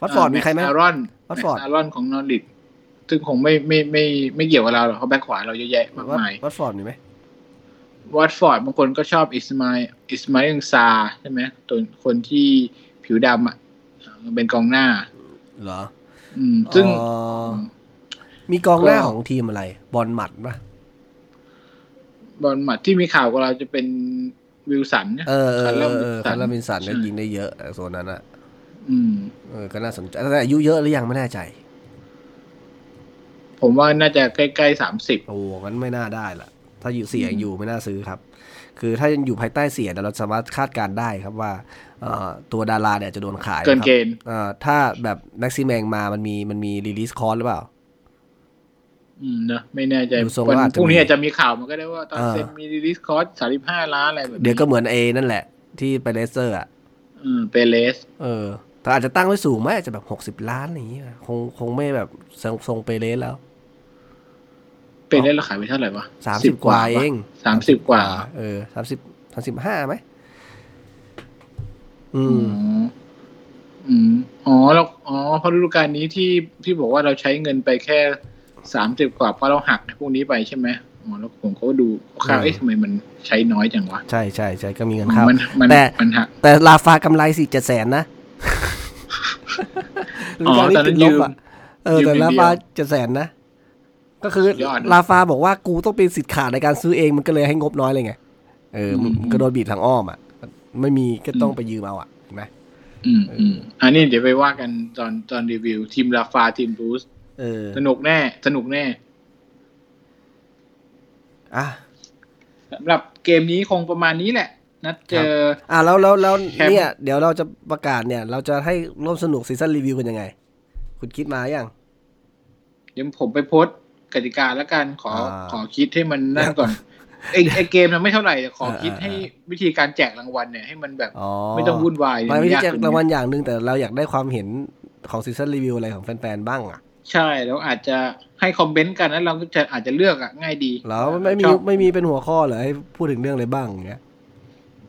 วัตฟอร์ดมีใครไหมอารอนวัตฟอร์ดอารอนของนอริด ซึ่งคงไม่ไม่ไม่ไม่เกี่ยวกับเราหรอกเขาแบ็คขวาเราเยอะแยะมากวัตมายวัตฟอร์ดมีไหมวัตฟอร์ดบางคนก็ชอบอิสมาอิสมาอิลซาใช่ไหมตัวคนที่ผิวดำอะเป็นกองหน้าเหรอ อืม ซึ่งอ๋อมีกองหน้าก็ของทีมอะไร บอลหมัดปะบอลหมัดที่มีข่าวกับเราจะเป็นวิลสันนะเออเออคาร์เอลอเออวิลสันคาร์ลวินสันก็ใช่ยิงได้เยอะโซนนั้นอะ อืมเออก็น่าสนใจแต่อายุเยอะหรือยังไม่แน่ใจ ผมว่าน่าจะใกล้ๆสามสิบโอ้งั้นไม่น่าได้ละถ้าอยู่เสียงอยู่ไม่น่าซื้อครับ คือถ้ายังอยู่ภายใต้เสียงเราสามารถคาดการณ์ได้ครับว่าเอ่อตัวดาราเนี่ยจะโดนขายเกินครับเกณฑ์เอ่อถ้าแบบแม็กซิแมงมามันมีมันมีรีลิสคอร์หรือเปล่าอืมเนอะไม่แน่ใจดูทรงวันว่าอาจจะพรุ่งนี้มีอาจจะมีข่าวมันก็ได้ว่าตอนอ่าเซ็นมีรีลิสคอร์สสามสิบห้าล้านอะไรแบบนี้เดี๋ยวก็เหมือนเอนั่นแหละ ที่ไปเลสเตอร์อะอืมเปเลส เออแต่อาจจะตั้งไว้สูงไหมอาจจะแบบหกสิบ60ล้านอะไรอย่างเงี้ยคงคงไม่แบบทรงทรงเปเลสแล้ว เปเลสเราขายไปเท่าไหร่วะสามสิบกว่าเองสามสิบกว่า เออสามสิบสามสิบห้าไหมอือืมมอืมอ๋อแล้วอ๋อเพราะฤดูกาลนี้ที่ที่บอกว่าเราใช้เงินไปแค่สามสิบกว่าเพราะเราหักพวกนี้ไปใช่ไหมอ๋อแล้วผมก็ดูค่าวๆเอ๊ะทำไมมันใช้น้อยจังวะ ใช่ใช่ใช่ก็มีเงินเข้ามันมันแต่มันหักแต่ลาฟากำไรสี่เจ็ดแสนนะอ๋อตอนนั้นยืมเออยืมแต่อย่างลาเดียวฟาเจ็ดแสนนะ ก็คือยอดนะลาฟาบอกว่ากูต้องเป็นสิทธิ์ขาดในการซื้อเองมันก็เลยให้งบน้อยเลยไงเออมันอืมก็โดนบีบทางอ้อมอะไม่มีก็ต้องไปยืมเอาอะเห็นไหมอืมอืมอันนี้เดี๋ยวไปว่ากันตอนตอนรีวิว ทีมลาฟาทีมบรูซเออสนุกแน่ สนุกแน่อะสำหรับเกมนี้คงประมาณนี้แหละนัดเจออะแล้วแล้วแล้วแคมป์เนี่ย เดี๋ยวเราจะประกาศเนี่ย เราจะให้ร่วมสนุก season review กันยังไง คุณคิดมายังเดี๋ยวผมไปโพสต์ กติกาแล้วกันขออ่าขอคิดให้มันนั่นก่อนไอ้ไอ้เกมมันไม่เท่าไหร่แต่ขอคิดอ่าให้วิธีการแจกรางวัลเนี่ยให้มันแบบอ๋อไม่ต้องวุ่นวายไม่ไม่ใช่ยากแจกกว่นี้รางวัลอย่างหนึ่งแต่เราอยากได้ความเห็นของ season review อะไรของแฟนๆบ้างอะ ใช่แล้วอาจจะให้ comment กันแล้วเราก็จะอาจจะเลือกอะง่ายดีแล้วไม่มีชอบไม่มีเป็นหัวข้อเหรอให้พูดถึงเรื่องอะไรบ้างอย่างเงี้ย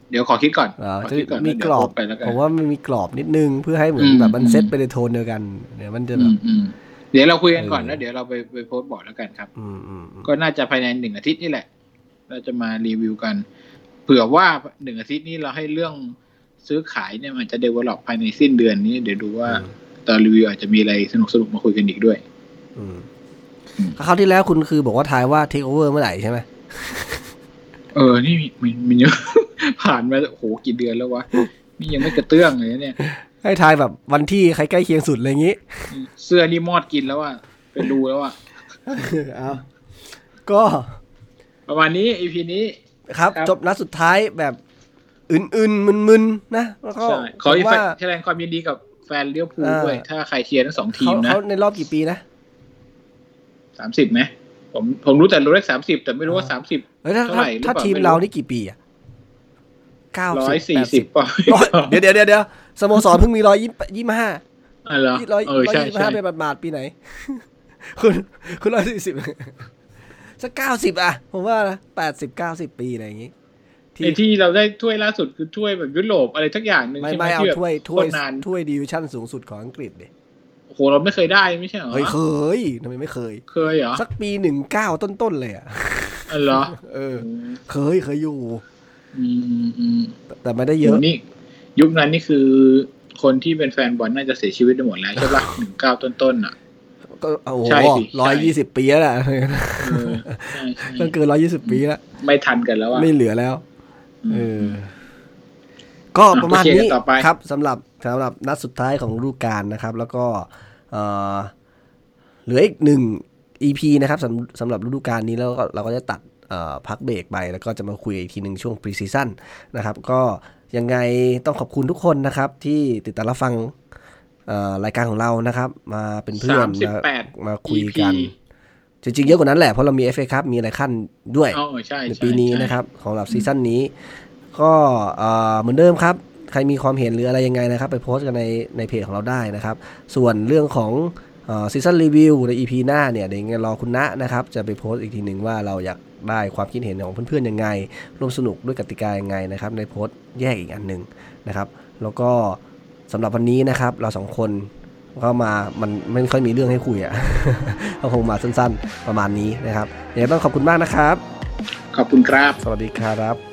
เดี๋ยวขอคิดก่อนเหรอขอจะคิดก่อนมีแล้วกรอบเดี๋ยวโพสต์ไปแล้วกันผมว่ามันมีกรอบนิดนึงเพื่อให้เหมือนอืมแบบมันอืมเซตไปในโทนเดียวกันเดี๋ยวมันจะแบอืบมอืม เดี๋ยวเราคุยกันก่อนเออแล้วเดี๋ยวเราไปไปโพสต์บอกแล้วกันครับอืมอืมอืมก็น่าจะภายในหนึ่งอาทิตย์นี่แหละ เราจะมารีวิวกัน เผื่อว่าหนึ่งอาทิตย์นี้เราให้เรื่องซื้อขายเนี่ยมันจะเดเวลลอปภายในสิ้นเดือนนี้ เดี๋ยวดูว่าตอนรีวิวอาจจะมีอะไรสนุกสนุกๆมาคุยกันอีกด้วยอืมอืมคราวที่แล้วคุณคือบอกว่าทายว่าเทคโอเวอร์เมื่อไหร่ใช่ไหมเออ นี่มีมันมันยังผ่านมาโอ้โหกี่เดือนแล้ววะนี่ยังไม่กระเตื้องเลยนะเนี่ย ให้ทายแบบวันที่ใครใกล้เคียงสุดอะไรอย่างงี้ เสื้อนี่มอดกินแล้วอะเป็นรูแล้วอะเอาก็ประมาณนี้ EP นี้ครับครับ จบนัดสุดท้ายแบบอื่นๆมึนๆนะแล้วก็ใช่ขอผมว่าแสดงความยินดีกับแฟนเลี้ยวภูลเออด้วย ถ้าใครเชียร์ทั้งสองทีเขามนะเขาในรอบกี่ปีนะสามสิบไหมผมผมรู้แต่รู้เลขสามสิบแต่ไม่รู้ว่าอ่าสามสิบเฮ้ยถ้าเท่าถ้าไหร่หรือถ้าเปล่าทีมไม่รู้เรานี่กี่ปีอะ เก้าร้สิอยบสี่แปดสิสิบบป่ะร้อยเดี๋ยวเดี๋ยวเดี๋ยวเดี๋ยวสโมสรเพิ่งมีร้อยยี่ยี่ห้าอ๋อเหรอร้อยเออร้อยใช่ยี่ใช่ห้าเป็นบาทๆปีไหน คุณคุณร้อยสี่สิบสักเก้าสิบอะผมว่านะแปดสิบเก้าสิบปีอะไรอย่างงี้ไอ้ที่เราได้ถ้วยล่าสุดคือถ้วยแบบยุโรปอะไรทักอย่างหนึ่งไม่ใช่ไหมไม่เอาที่แบบถ้วยถ้วยโคตรนานถ้วยดิวิชั่นสูงสุดของอังกฤษดิโอ้โหเราไม่เคยได้ไม่ใช่เหรอเฮ้ยเคยทำไมไม่เคย เคยเหรอสักปีหนึ่งเก้าต้นๆเลยอะอ๋อเหรอเออ เคยเคยอยู่อืมอืมอืม แต่แต่ไม่ได้เยยุอะคนี้ยุคนั้นนี่คือคนที่เป็นแฟนบอลน่าจะเสียชีวิตไปหมดแล้วใช่ปะหนึ่งเก้าต้นๆอะ ก็โอ้โหใช่สิใช่ร้อยยี่สิบปีแล้วแหละเออใช่ใช่ต้องเกินร้อยยี่สิบปีแล้ว ไม่ทันกันแล้วอะไม่เหลือแล้วอืมเออก็ประมาณโอเคนี้ต่อไปครับสำหรับสำหรับนัดสุดท้ายของฤดูกาลนะครับ แล้วก็เอ่อเหลืออีกหนึ่ง EP นะครับสำสำหรับฤดูกาลนี้แล้วก็เราก็จะตัดเอ่อ พักเบรกไปแล้วก็จะมาคุยอีกทีหนึ่งช่วง pre season นะครับ ก็ยังไงต้องขอบคุณทุกคนนะครับ ที่ติดตามรับฟังเอ่อรายการของเรานะครับ มาเป็นเพื่อนสามสิบมาแปดมาคุยกัน EP จริงๆ เยอะกว่านั้นแหละเพราะเรามี FA ครับมีอะไรขั้นด้วยอ๋อใช่ในใช่ปีนี้ใช่นะครับ ของหลับซีซั่นนี้ ก็เอ่อเหมือนเดิมครับ ใครมีความเห็นหรืออะไรยังไงนะครับ ไปโพสต์กันในในเพจของเราได้นะครับ ส่วนเรื่องของ ซีซั่นรีวิวใน EP หน้าเนี่ยเดี๋ยวยังไงรอคุณณะนะครับ จะไปโพสต์อีกทีหนึ่งว่าเราอยากได้ความคิดเห็นของเพื่อนๆยังไง ร่วมสนุกด้วยกติกายังไงนะครับ ในโพสต์แยกอีกอันหนึ่งนะครับ แล้วก็สำหรับวันนี้นะครับ เราสองคนก็มา มันไม่ค่อยมีเรื่องให้คุยอะก็คงมาสั้นๆ ประมาณนี้นะครับยังไงต้องขอบคุณมากนะครับ ขอบคุณครับ สวัสดีครับ